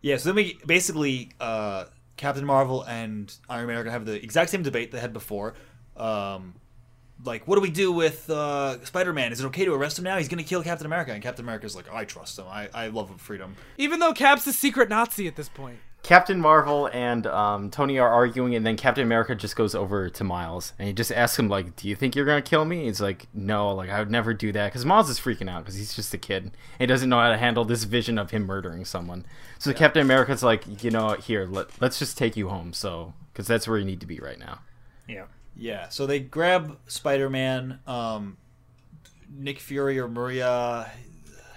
Yeah, so then we basically uh, Captain Marvel and Iron Man are gonna have the exact same debate they had before. Um, like, what do we do with uh, Spider-Man? Is it okay to arrest him now? He's gonna kill Captain America, and Captain America's like, I trust him. I, I love him freedom. Even though Cap's a secret Nazi at this point. Captain Marvel and um, Tony are arguing, and then Captain America just goes over to Miles and he just asks him like, "Do you think you're gonna kill me?" He's like, "No, like I would never do that." Because Miles is freaking out because he's just a kid. He doesn't know how to handle this vision of him murdering someone. So Captain America's like, "You know, here, let, let's just take you home." So because that's where you need to be right now. Yeah. Yeah, so they grab Spider-Man, um, Nick Fury or Maria.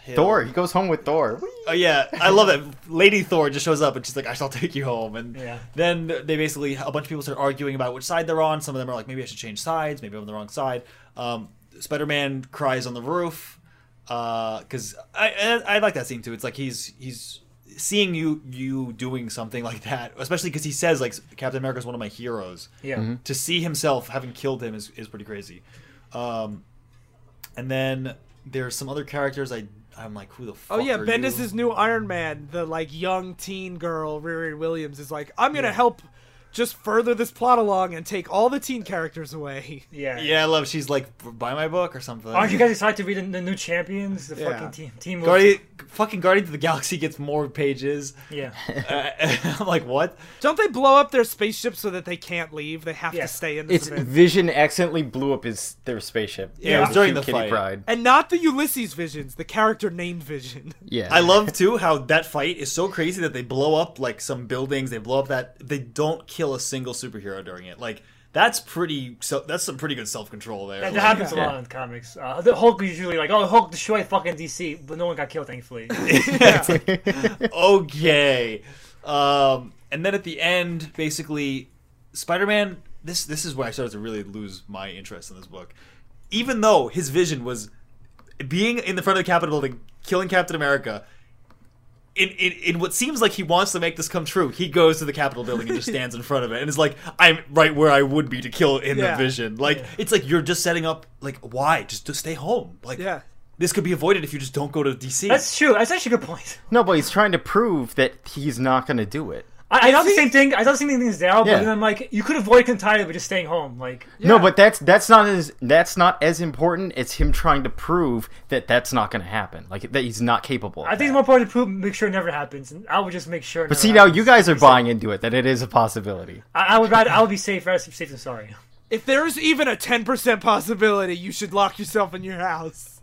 Hill. Thor, he goes home with Thor. Whee! Oh yeah, I love it. Lady Thor just shows up and she's like, "I shall take you home." And Yeah. then they basically a bunch of people start arguing about which side they're on. Some of them are like, "Maybe I should change sides. Maybe I'm on the wrong side." Um, Spider-Man cries on the roof because I, I I like that scene too. It's like he's he's seeing you you doing something like that, especially because he says like Captain America is one of my heroes. Yeah. To see himself having killed him is, is pretty crazy. Um, and then there's some other characters I I'm like, who the oh, fuck? Oh yeah, are Bendis' you? new Iron Man, the like young teen girl, Riri Williams, is like, I'm gonna help just further this plot along and take all the teen characters away. Yeah. Yeah, I love. She's like, buy my book or something. Aren't you guys excited to read the, the new champions? The Yeah. fucking team. Team. Guardian, fucking Guardians of the Galaxy gets more pages. Yeah. [LAUGHS] Uh, [LAUGHS] I'm like, what? Don't they blow up their spaceship so that they can't leave? They have Yeah. to stay in this It's event. Vision accidentally blew up his their spaceship. Yeah, it was during the Kitty fight. Pryde. And not the Ulysses visions, the character named Vision. [LAUGHS] Yeah, I love too how that fight is so crazy that they blow up like some buildings. They blow up that they don't kill a single superhero during it. Like that's pretty. So that's some pretty good self control there. That, Like, that happens a lot in comics. Uh, the Hulk is usually like, oh, Hulk destroyed fucking DC, but no one got killed, thankfully. [LAUGHS] okay. Um, and then at the end, basically, Spider-Man. This this is where I started to really lose my interest in this book. Even though his vision was being in the front of the Capitol building, killing Captain America. In, in, in what seems like he wants to make this come true, he goes to the Capitol building and just [LAUGHS] stands in front of it and is like, "I'm right where I would be to kill in Yeah. the vision." Like it's like you're just setting up. Like why? Just to stay home. Like Yeah. this could be avoided if you just don't go to DC. That's true. That's actually a good point. no, but he's trying to prove that he's not going to do it. I, I thought the same thing. I thought the same thing as Daryl, Yeah. but then I'm like, you could avoid it entirely by just staying home. Like, No, but that's that's not as that's not as important. It's him trying to prove that that's not going to happen. Like that he's not capable. Of I think it's that. more important to prove, make sure it never happens, and I would just make sure. it But never see now, you guys are buying into it that it is a possibility. I, I would rather. I would be safe, rather safe than sorry. If there's even a 10% possibility, you should lock yourself in your house.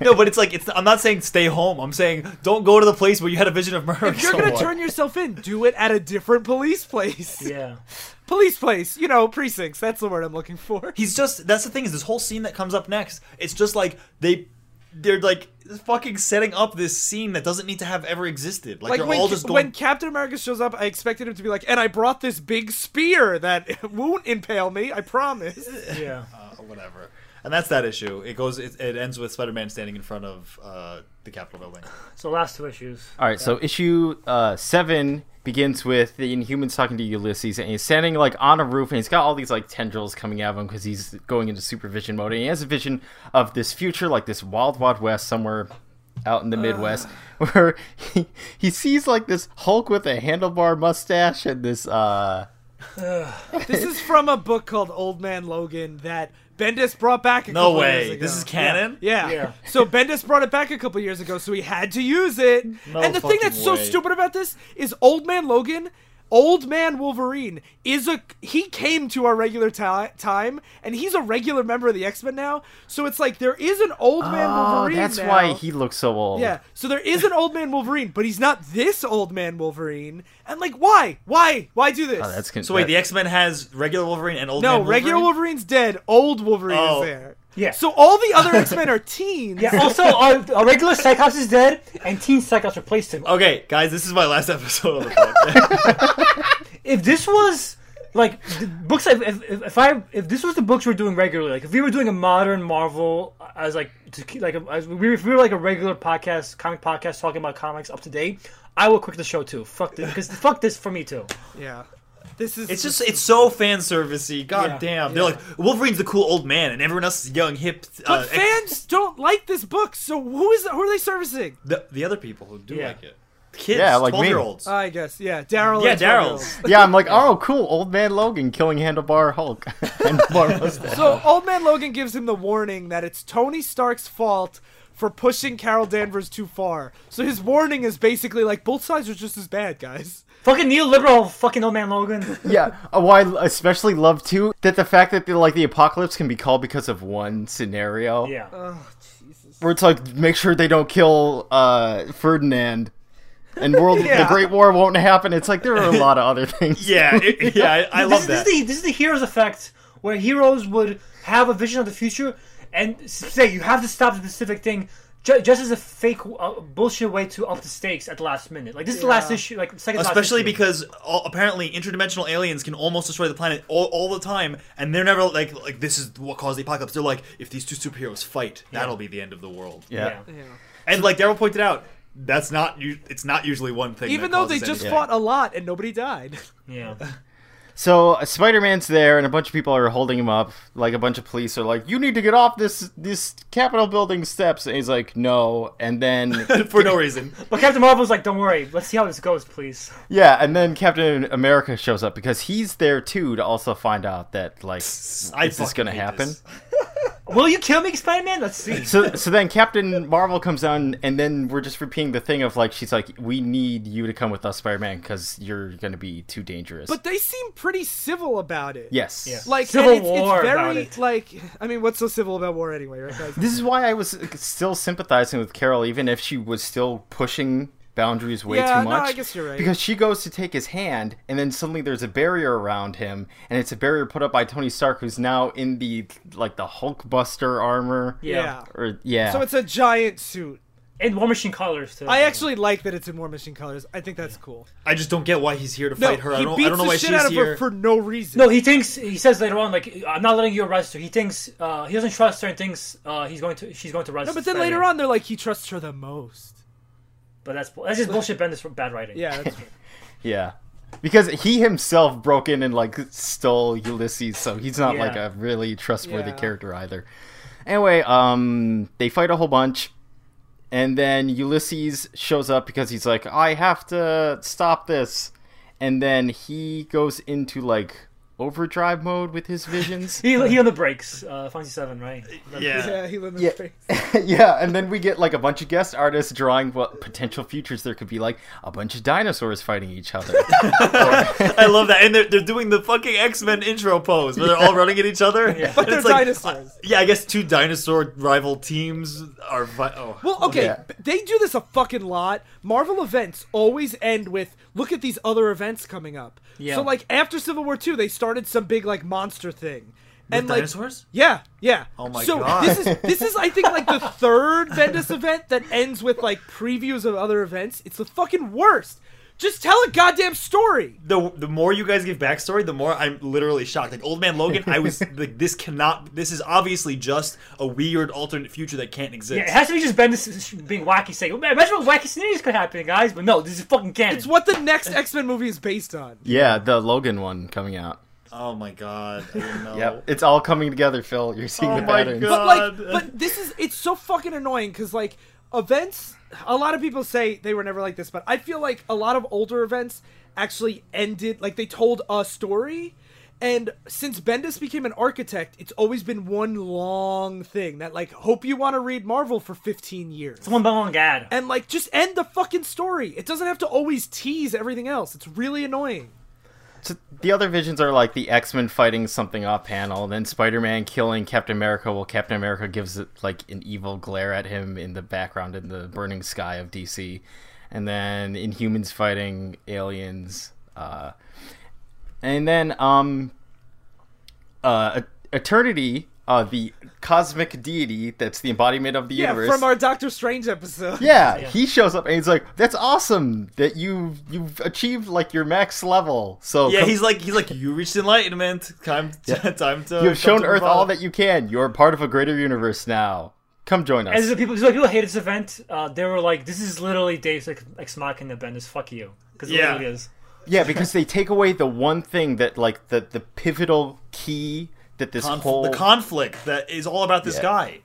No, but it's like it's. I'm not saying stay home. I'm saying don't go to the place where you had a vision of murder. If you're gonna turn yourself in, do it at a different police place. Yeah. [LAUGHS] Police place, you know, precincts. That's the word I'm looking for. He's just. That's the thing is this whole scene that comes up next. It's just like they, they're like fucking setting up this scene that doesn't need to have ever existed. Like, Like they're when, all just going. when Captain America shows up, I expected him to be like, and I brought this big spear that [LAUGHS] won't impale me, I promise. [LAUGHS] Yeah. uh, whatever. And that's that issue. It goes. It, it ends with Spider-Man standing in front of uh, the Capitol building. [LAUGHS] So last two issues. All right, so issue uh, seven begins with the Inhumans talking to Ulysses, and he's standing like on a roof, and he's got all these like tendrils coming out of him because he's going into supervision mode, and he has a vision of this future, like this wild, wild west somewhere out in the Midwest, [LAUGHS] where he, he sees like this Hulk with a handlebar mustache and this uh [LAUGHS] This is from a book called Old Man Logan that Bendis brought back a No couple way. years ago. This is canon? Yeah. Yeah. So Bendis brought it back a couple years ago, so he had to use it. No and the thing that's so stupid about this is Old Man Logan Old Man Wolverine is a he came to our regular ti- time and he's a regular member of the X-Men now. So it's like there is an Old Man Oh, Wolverine that's now. why he looks so old. Yeah, so there is an old man Wolverine, but he's not this old man Wolverine. And like, why? Why? Why do this? Oh, that's con- So wait, that- the X Men has regular Wolverine and old no, man Wolverine? regular Wolverine's dead. Old Wolverine Oh. is there. Yeah. So all the other X Men are teens. Yeah. [LAUGHS] Also, our, our regular Cyclops is dead, and Teen Cyclops replaced him. Okay, guys, this is my last episode of the [LAUGHS] podcast. If this was like the books, if, if, if I if this was the books we're doing regularly, like if we were doing a modern Marvel uh, as like to keep, like as we were, if we were like a regular podcast, comic podcast talking about comics up to date, I will quit the show too. Fuck this, because fuck this for me too. yeah. This is it's just it's so fan servicey. God Yeah. damn. They're like Wolverine's the cool old man, and everyone else is young, hip. But uh, ex- fans don't like this book, so who is who are they servicing? the, the other people who do Yeah. like it, kids, Yeah, like me. twelve year olds. I guess, yeah, Daryl. yeah, and Daryl. Daryl's. [LAUGHS] yeah, I'm like, oh, cool, old man Logan killing Handlebar Hulk. [LAUGHS] Handlebar mustache. So Old Man Logan gives him the warning that it's Tony Stark's fault for pushing Carol Danvers too far. So his warning is basically like both sides are just as bad, guys. Fucking neoliberal, fucking old man Logan. [LAUGHS] yeah, uh, well, I especially love too that the fact that the, like the apocalypse can be called because of one scenario. Yeah. where it's like make sure they don't kill uh Ferdinand. And world [LAUGHS] Yeah. the Great War won't happen. It's like there are a lot of other things. [LAUGHS] Yeah, it- yeah, I, I this, love this that. Is the, this is the heroes effect, where heroes would have a vision of the future and say you have to stop a specific thing, ju- just as a fake uh, bullshit way to up the stakes at the last minute. Like this is the last issue, like second to last Especially issue. because all, apparently interdimensional aliens can almost destroy the planet all, all the time, and they're never like like this is what caused the apocalypse. They're like, if these two superheroes fight, that'll be the end of the world. Yeah. yeah. And like Daryl pointed out, that's not u- it's not usually one thing. Even that though they just anything. fought a lot and nobody died. yeah. [LAUGHS] So uh, Spider-Man's there, and a bunch of people are holding him up. Like a bunch of police are like, "You need to get off this this Capitol building steps." And he's like, "No." And then [LAUGHS] for no reason. But Captain Marvel's like, don't worry, let's see how this goes, please. yeah, and then Captain America shows up because he's there too to also find out that like I is this gonna hate happen? [LAUGHS] this. Will you kill me, Spider-Man? Let's see. So so then Captain Marvel comes down, and then we're just repeating the thing of like she's like, "We need you to come with us, Spider-Man, because you're gonna be too dangerous." But they seem pretty civil about it. yes, Yeah. Like Civil it's, war it's about very it. like I mean, what's so civil about war anyway, right, guys? This is why I was still sympathizing with Carol, even if she was still pushing boundaries way Yeah, too no, much. I guess you're right. Because she goes to take his hand, and then suddenly there's a barrier around him, and it's a barrier put up by Tony Stark, who's now in the like the Hulkbuster armor. Yeah. Or yeah. So it's a giant suit. And War Machine colors too. I actually like that it's in War Machine colors. I think that's cool. I just don't get why he's here to No, fight her. I don't, beats I don't know the why shit she's out of here. her for no reason. No, he thinks he says later on like I'm not letting you arrest her. He thinks uh, he doesn't trust her and thinks uh, he's going to she's going to arrest. No, but then Spider-Man. later on, they're like, he trusts her the most. But that's that's just bullshit. Bendis for bad writing. Yeah, that's [LAUGHS] yeah. Because he himself broke in and like stole Ulysses, so he's not Yeah. like a really trustworthy Yeah. character either. Anyway, um, they fight a whole bunch, and then Ulysses shows up because he's like, "I have to stop this," and then he goes into like overdrive mode with his visions. [LAUGHS] He he on the brakes. Uh, Fancy Seven, right? yeah. yeah, he lived in Yeah. space. [LAUGHS] yeah, and then we get like a bunch of guest artists drawing what potential futures there could be, like a bunch of dinosaurs fighting each other. [LAUGHS] I love that, and they're, they're doing the fucking X Men intro pose where they're all running at each other. Yeah. But It's they're like- dinosaurs. yeah, I guess two dinosaur rival teams are. Vi- oh, Well, okay, Yeah. they do this a fucking lot. Marvel events always end with look at these other events coming up. Yeah. So like after Civil War Two, they started some big like monster thing. And like dinosaurs? Yeah, yeah. Oh my so God. this is this is I think like the [LAUGHS] third Bendis event that ends with like previews of other events. It's the fucking worst. Just tell a goddamn story. the the more you guys give backstory, the more I'm literally shocked. Like Old Man Logan, I was [LAUGHS] like, this cannot. This is obviously just a weird alternate future that can't exist. Yeah, it has to be just Bendis being wacky, saying, "Man, "Imagine what wacky scenarios could happen, guys." But no, this is fucking canon. It's what the next X Men movie is based on. yeah, the Logan one coming out. Oh my god! I know. Yep, it's all coming together, Phil. You're seeing Oh the my patterns. God. But like, but this is it's so fucking annoying because like events. A lot of people say they were never like this, but I feel like a lot of older events actually ended like they told a story. And since Bendis became an architect, it's always been one long thing that like hope you want to read Marvel for 15 years. It's one long ad. And like just end the fucking story. It doesn't have to always tease everything else. It's really annoying. So the other visions are like the X Men fighting something off panel, and then Spider Man killing Captain America while Captain America gives it like an evil glare at him in the background in the burning sky of DC, and then Inhumans fighting aliens, uh, and then um, uh, Eternity, uh, the cosmic deity that's the embodiment of the Yeah, universe. from our Doctor Strange episode. Yeah, Yeah. he shows up and he's like, "That's awesome that you you've achieved like your max level." So Yeah, come- he's like he's like you reached enlightenment. Time [LAUGHS] time to you have shown to Earth all that you can. You're part of a greater universe now. Come join us. As the people, so people hated this event. Uh, they were like, "This is literally Deus Ex, Ex Machina, Bendis. Fuck you." Because Yeah. it is. yeah, because they take away the one thing that like the the pivotal key that this Conf- whole the conflict that is all about this Yeah. guy,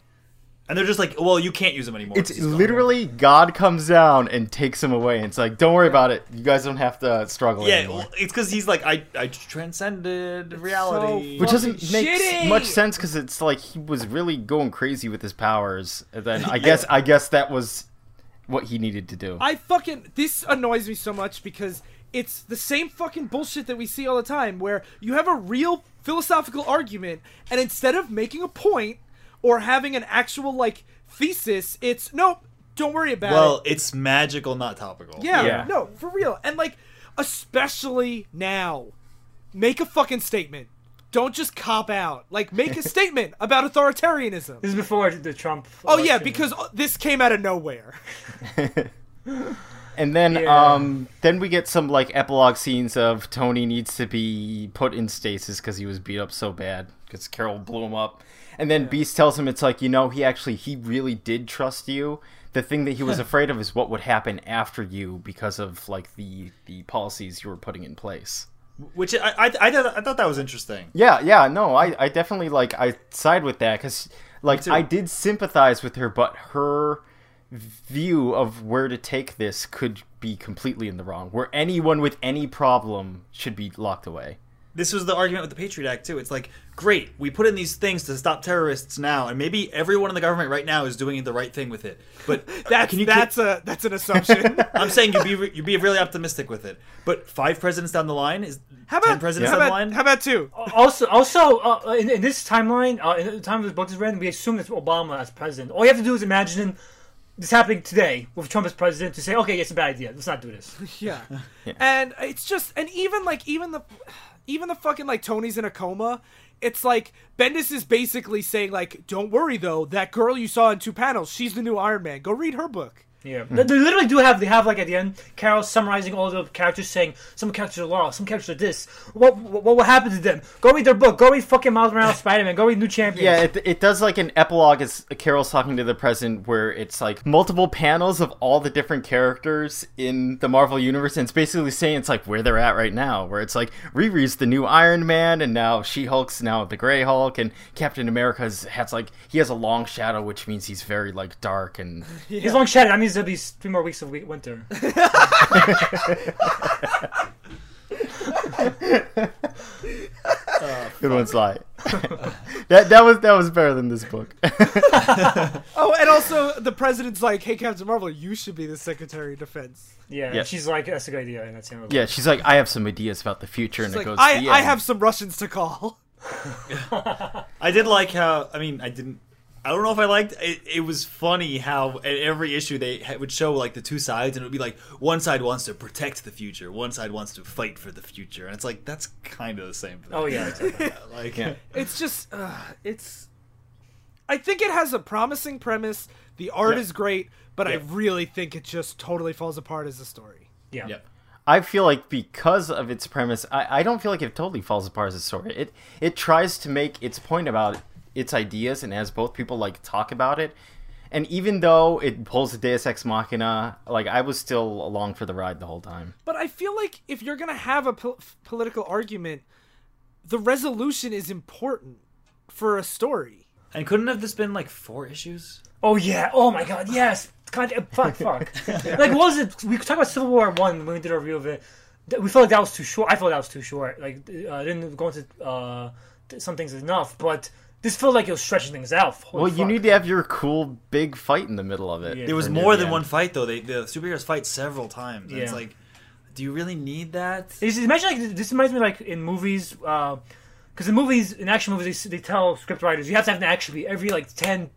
and they're just like, well, you can't use him anymore. it's He's gone. literally God comes down and takes him away. And it's like, don't worry about it. You guys don't have to struggle yeah. anymore. well, It's because he's like, I I transcended reality. Which doesn't fucking make shitty. much sense because it's like he was really going crazy with his powers. And then I [LAUGHS] guess I guess that was what he needed to do. I fucking this annoys me so much because it's the same fucking bullshit that we see all the time where you have a real philosophical argument and instead of making a point or having an actual like thesis, it's nope, don't worry about well, it. Well, it's magical, not topical. Yeah, Yeah. no, for real. And like especially now, make a fucking statement. Don't just cop out. Like make a [LAUGHS] statement about authoritarianism. This is before the Trump. Oh yeah, because this came out of nowhere. [LAUGHS] [LAUGHS] And then Yeah. um then we get some like epilogue scenes of Tony needs to be put in stasis because he was beat up so bad because Carol blew him up. And then Beast tells him it's like, you know, he actually he really did trust you. The thing that he was afraid of is what would happen after you because of like the the policies you were putting in place. Which I I, I, thought, I thought that was interesting. Yeah, yeah, no, I, I definitely like I side with that because like. I did sympathize with her, but her view of where to take this could be completely in the wrong. Where anyone with any problem should be locked away. This was the argument with the Patriot Act too. It's like, great, we put in these things to stop terrorists now, and maybe everyone in the government right now is doing the right thing with it. But [LAUGHS] That's can you that's a that's an assumption. [LAUGHS] I'm saying you'd be re- you'd be really optimistic with it. But five presidents down the line is How about ten presidents how down about, the line. how about two? Also, also uh, in, in this timeline, uh, in the time of this book is written, we assume it's Obama as president. All you have to do is imagine this happening today with Trump as president to say, okay, it's a bad idea. Let's not do this. [LAUGHS] [LAUGHS] Yeah. And it's just and even like even the even the fucking like Tony's in a coma. It's like Bendis is basically saying like, don't worry though, that girl you saw in two panels, she's the new Iron Man. Go read her book. Yeah, they, they literally do have. They have like at the end, Carol summarizing all the characters, saying some characters are lost, some characters are this. What what, what will happen to them? Go read their book. Go read fucking Miles Morales [LAUGHS] Spider Man. Go read New Champions. Yeah, it, it does like an epilogue as Carol's talking to the president where it's like multiple panels of all the different characters in the Marvel universe and it's basically saying it's like where they're at right now where it's like Riri's the new Iron Man and now She-Hulk's now the Grey Hulk and Captain America's has like he has a long shadow which means he's very like dark and [LAUGHS] He's long shot. That means there'll be three more weeks of we- winter. [LAUGHS] Oh, good one's like that that was that was better than this book. [LAUGHS] Oh, and also the president's like, hey Captain Marvel, you should be the Secretary of Defense. Yeah, Yeah. she's like, that's a good idea, and that's him. yeah, she's like I have some ideas about the future and It's it goes I, to the I end. have some Russians to call. [LAUGHS] I did like how. I mean, I didn't. I don't know if I liked. It, it was funny how at every issue they would show like the two sides, and it would be like one side wants to protect the future, one side wants to fight for the future, and it's like that's kind of the same thing. Oh yeah, exactly. [LAUGHS] like Yeah. [LAUGHS] It's just, uh, it's. I think it has a promising premise. The art Yeah. is great, but I really think it just totally falls apart as a story. yeah. Yep. I feel like because of its premise, I, I don't feel like it totally falls apart as a story. It it tries to make its point about its ideas, and as both people like talk about it, and even though it pulls a Deus Ex Machina, like I was still along for the ride the whole time. But I feel like if you're gonna have a po- political argument, the resolution is important for a story. And couldn't have this been like four issues? Oh yeah. Oh my god. Yes. God. Fuck. Fuck. [LAUGHS] like, what was it? We talked about Civil War one when we did a review of it. We felt like that was too short. I felt that was too short. Like, uh, didn't go into uh, some things enough, but this felt like it was stretching things out. Holy Well, you fuck. need to have your cool big fight in the middle of it. Yeah. There was more than end. one fight though. They the superheroes fight several times. And It's like, do you really need that? It's, imagine like this reminds me like in movies, uh, because in movies, in action movies, they, they tell script writers you have to have an action beat every like ten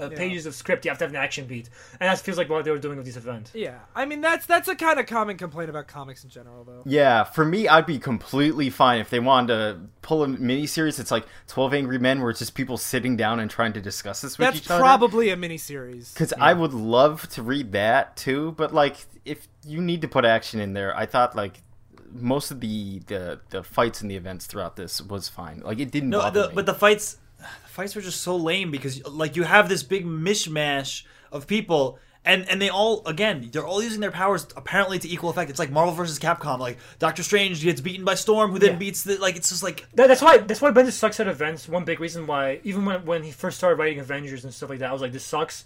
uh, pages of script. You have to have an action beat, and that feels like what they were doing with this event. Yeah, I mean that's that's a kind of common complaint about comics in general, though. Yeah, for me, I'd be completely fine if they wanted to pull a miniseries. It's like Twelve Angry Men, where it's just people sitting down and trying to discuss this with That's each other. probably a miniseries. Because I would love to read that too, but like, if you need to put action in there, I thought like most of the the, the fights and the events throughout this was fine. Like it didn't No, bother the, me. but the fights, the fights were just so lame because like you have this big mishmash of people. And, and they all again they're all using their powers apparently to equal effect. It's like Marvel versus Capcom. Like Doctor Strange gets beaten by Storm, who then Yeah. beats the like. It's just like That, that's why that's why Bendis sucks at events. One big reason why, even when when he first started writing Avengers and stuff like that, I was like, this sucks.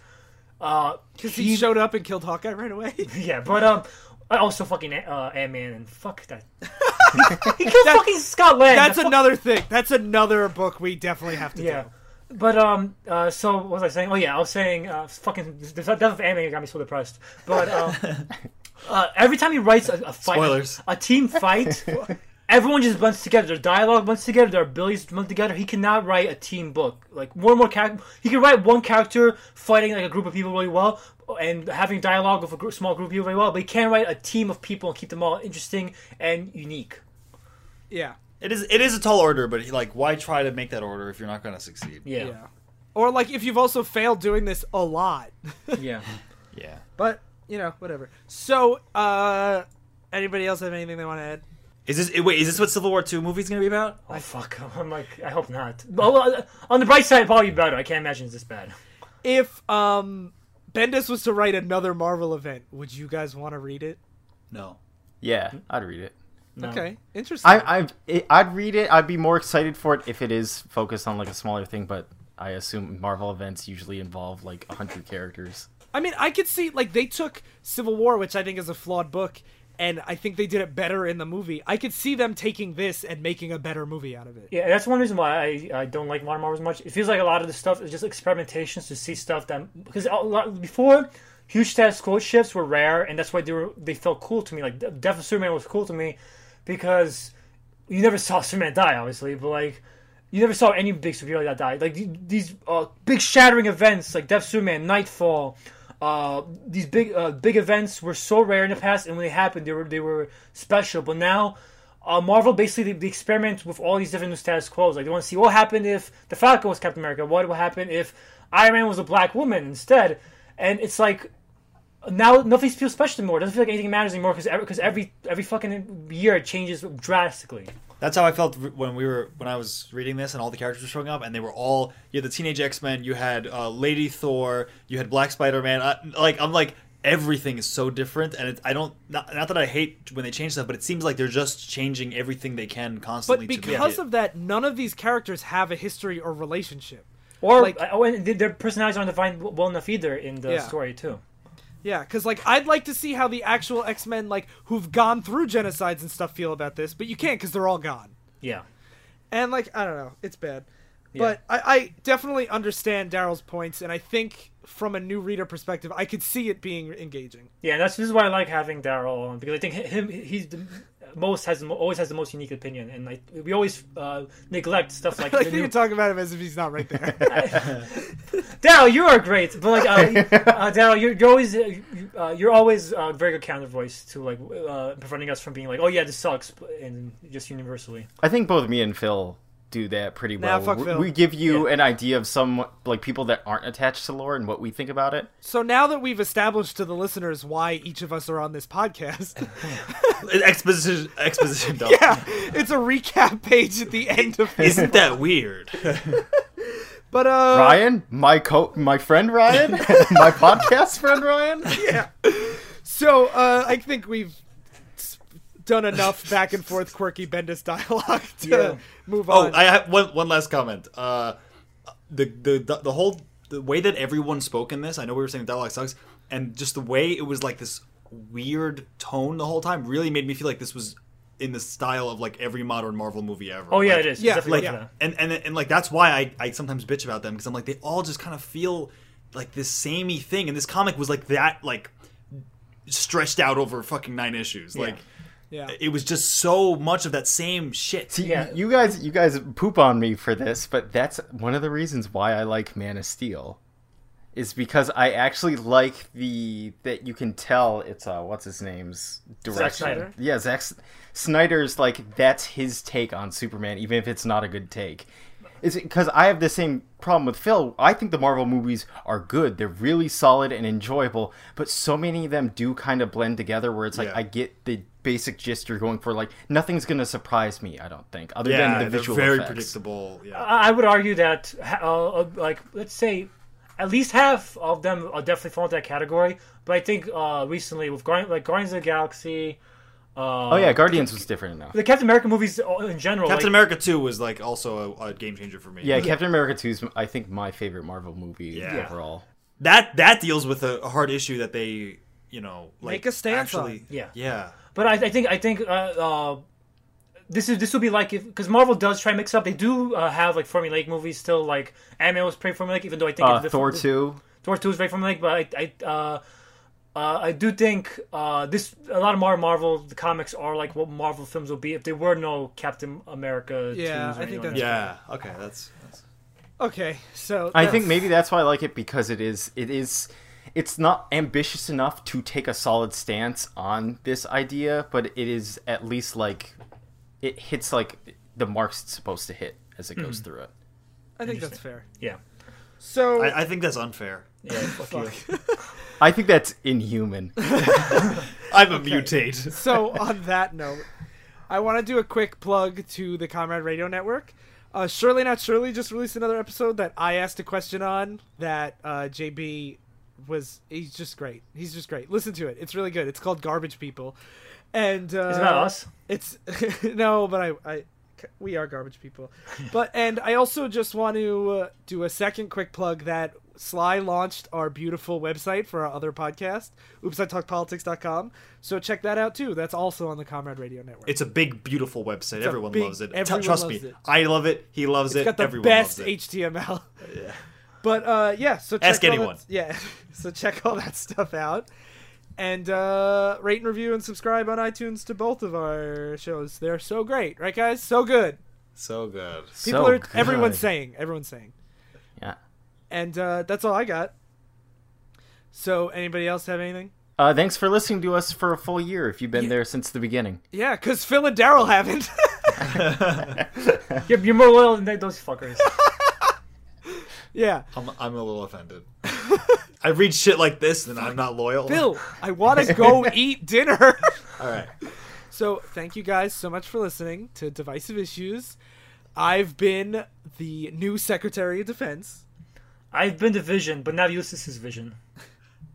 Uh, Because he showed up and killed Hawkeye right away. [LAUGHS] yeah, but um, I also fucking uh, Ant Man and fuck that. [LAUGHS] he killed fucking Scott Lang. That's The fu- another thing. That's another book we definitely have to Yeah. do. But um, uh, so what was I saying? Oh yeah, I was saying uh, fucking the death of Ant-Man got me so depressed. But um, [LAUGHS] uh, every time he writes a, a fight, Spoilers. a, team fight, [LAUGHS] everyone just blends together. Their dialogue blends together. Their abilities blend together. He cannot write a team book like more and more character. He can write one character fighting like a group of people really well and having dialogue with a gr- small group of people really well. But he can't write a team of people and keep them all interesting and unique. Yeah. It is it is a tall order, but like why try to make that order if you're not going to succeed? Yeah, Yeah. Or like if you've also failed doing this a lot. [LAUGHS] yeah. Yeah. But, you know, whatever. So, uh anybody else have anything they want to add? Is this wait? Is this what Civil War Two movie's going to be about? Oh fuck! [LAUGHS] I'm like, I hope not. Well, uh, on the bright side, probably better. I can't imagine it's this bad. If um Bendis was to write another Marvel event, would you guys want to read it? No. yeah, I'd read it. No. Okay. Interesting. I, I, it, I'd read it. I'd be more excited for it if it is focused on like a smaller thing. But I assume Marvel events usually involve like a hundred characters. I mean, I could see like they took Civil War, which I think is a flawed book, and I think they did it better in the movie. I could see them taking this and making a better movie out of it. Yeah, that's one reason why I, I don't like modern Marvel as much. It feels like a lot of the stuff is just experimentations to see stuff that because a lot, before huge status quo shifts were rare, and that's why they were they felt cool to me. Like Death of Superman was cool to me because you never saw Superman die, obviously, but like you never saw any big superhero that died. Like these uh, big shattering events, like Death Superman, Knightfall. Uh, these big uh, big events were so rare in the past, and when they happened, they were they were special. But now, uh, Marvel basically they experiment with all these different new status quos. Like they want to see what happened if the Falcon was Captain America. What would happen if Iron Man was a black woman instead? And it's like now nothing feels special anymore. It doesn't feel like anything matters anymore because every, 'cause every every fucking year it changes drastically. That's how I felt when we were when I was reading this and all the characters were showing up and they were all you had the teenage X Men, you had uh, Lady Thor, you had Black Spider Man. Uh, like I'm like everything is so different and it, I don't not, not that I hate when they change stuff, but it seems like they're just changing everything they can constantly. to because make of that, none of these characters have a history or relationship. Or Like- like, oh, and their personalities aren't defined well enough either in the Yeah. story too. Yeah, because like I'd like to see how the actual X Men like who've gone through genocides and stuff feel about this, but you can't because they're all gone. Yeah. And like I don't know, it's bad. But I, I definitely understand Daryl's points, and I think from a new reader perspective, I could see it being engaging. Yeah, and that's this is why I like having Daryl on because I think him he's the most has always has the most unique opinion, and like we always uh, neglect stuff [LAUGHS] like Like the you're new. talking about him as if he's not right there. [LAUGHS] Daryl, you are great, but like uh, [LAUGHS] uh, Daryl, you're, you're always uh, you- uh, you're always a very good counter voice to like uh, preventing us from being like, oh yeah, this sucks, and just universally. I think both me and Phil do that pretty Nah, well. fuck we, we give you an idea of some like people that aren't attached to lore and what we think about it. so now that we've established to the listeners why each of us are on this podcast, [LAUGHS] exposition exposition [LAUGHS] dump. yeah, it's a recap page at the end of it. Isn't that weird? [LAUGHS] But uh, Ryan, my co, my friend Ryan, my podcast friend Ryan. yeah. So uh, I think we've s- done enough back and forth quirky Bendis dialogue to Yeah. move on. Oh. I have one one last comment. Uh, the, the the the whole the way that everyone spoke in this. I know we were saying dialogue sucks, and just the way it was like this weird tone the whole time really made me feel like this was in the style of like every modern Marvel movie ever. Oh yeah, Like, it is. yeah, It's definitely Like, like that. and, and and like that's why I, I sometimes bitch about them because I'm like they all just kind of feel like this samey thing, and this comic was like that like stretched out over fucking nine issues. Like Yeah. It was just so much of that same shit. See, Yeah. you guys, you guys poop on me for this, but that's one of the reasons why I like Man of Steel, is because I actually like the that you can tell it's uh what's his name's direction. Snyder? Yeah, Zack Snyder's like that's his take on Superman, even if it's not a good take. It's because I have the same problem with Phil. I think the Marvel movies are good; they're really solid and enjoyable, but so many of them do kind of blend together. Where it's like Yeah. I get the basic gist you're going for. Like nothing's gonna surprise me. I don't think, other Yeah, than the they're visual very effects. predictable. Yeah. I I would argue that, uh, uh, like, let's say, at least half of them are definitely fall into that category. But I think uh, recently with Guardian, like Guardians of the Galaxy, uh, Oh yeah, Guardians was different enough. the Captain America movies uh, in general. Captain like, America 2 was like also a, a game changer for me. Yeah, Captain America 2 is I think my favorite Marvel movie Yeah. overall. That that deals with a, a hard issue that they, you know, like Make a stance actually, on. Yeah. Yeah. But I, I think I think uh, uh, this is this will be like if because Marvel does try and mix up. They do uh, have like formulaic movies still. Like Ant-Man was pretty formulaic, even though I think Uh, the- Thor 2. Thor two is very formulaic. But I I, uh, I do think uh, this a lot of Marvel Marvel the comics are like what Marvel films would be if there were no Captain America. Yeah, I think that's- Yeah. Okay, that's, that's Okay, so I that's- think maybe that's why I like it because it is it is it's not ambitious enough to take a solid stance on this idea, but it is at least like it hits like the marks it's supposed to hit as it goes through it. I think that's fair. Yeah. So I, I think that's unfair. Yeah. Fuck you. [LAUGHS] I think that's inhuman. [LAUGHS] I'm a mutate. so on that note, I want to do a quick plug to the Comrade Radio Network. Uh, Surely Not Surely just released another episode that I asked a question on that uh, JB was. He's just great. He's just great. Listen to it. It's really good. It's called Garbage People, and uh, Is it about us? It's [LAUGHS] no, but I, I, we are garbage people. [LAUGHS] But and I also just want to uh, do a second quick plug that Sly launched our beautiful website for our other podcast, oopsItalkpolitics.com. So check that out too. That's also on the Comrade Radio Network. It's a big, beautiful website. a everyone big- loves it. Everyone Trust loves me, it. I love it. He loves It's it. got the everyone best loves it. HTML. [LAUGHS] Yeah. But uh, yeah, so check Ask anyone. That, yeah, [LAUGHS] so check all that stuff out, and uh, rate and review and subscribe on iTunes to both of our shows. They're so great, right, guys? So good. So good. People So are. Everyone's saying. Everyone's saying. Yeah. And uh, that's all I got. So, anybody else have anything? Uh, thanks for listening to us for a full year if you've been there since the beginning. Yeah, because Phil and Daryl haven't. You're, you're more loyal than those fuckers. [LAUGHS] yeah. I'm, I'm a little offended. [LAUGHS] I read shit like this and I'm not loyal. Phil, I want to go [LAUGHS] eat dinner. All right. So, thank you guys so much for listening to Divisive Issues. I've been the new Secretary of Defense. I've been to Vision, but now Ulysses' Vision.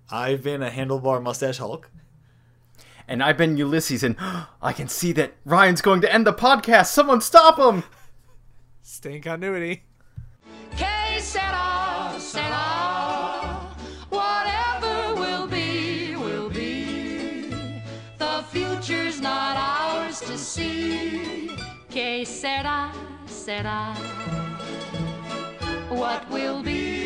I've been a handlebar mustache Hulk. And I've been Ulysses, and [GASPS] I can see that Ryan's going to end the podcast. Someone stop him! Stay in continuity. Que sera, sera. Whatever will be, will be. The future's not ours to see. Que sera, sera. What will be,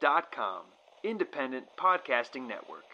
dot com. Independent podcasting network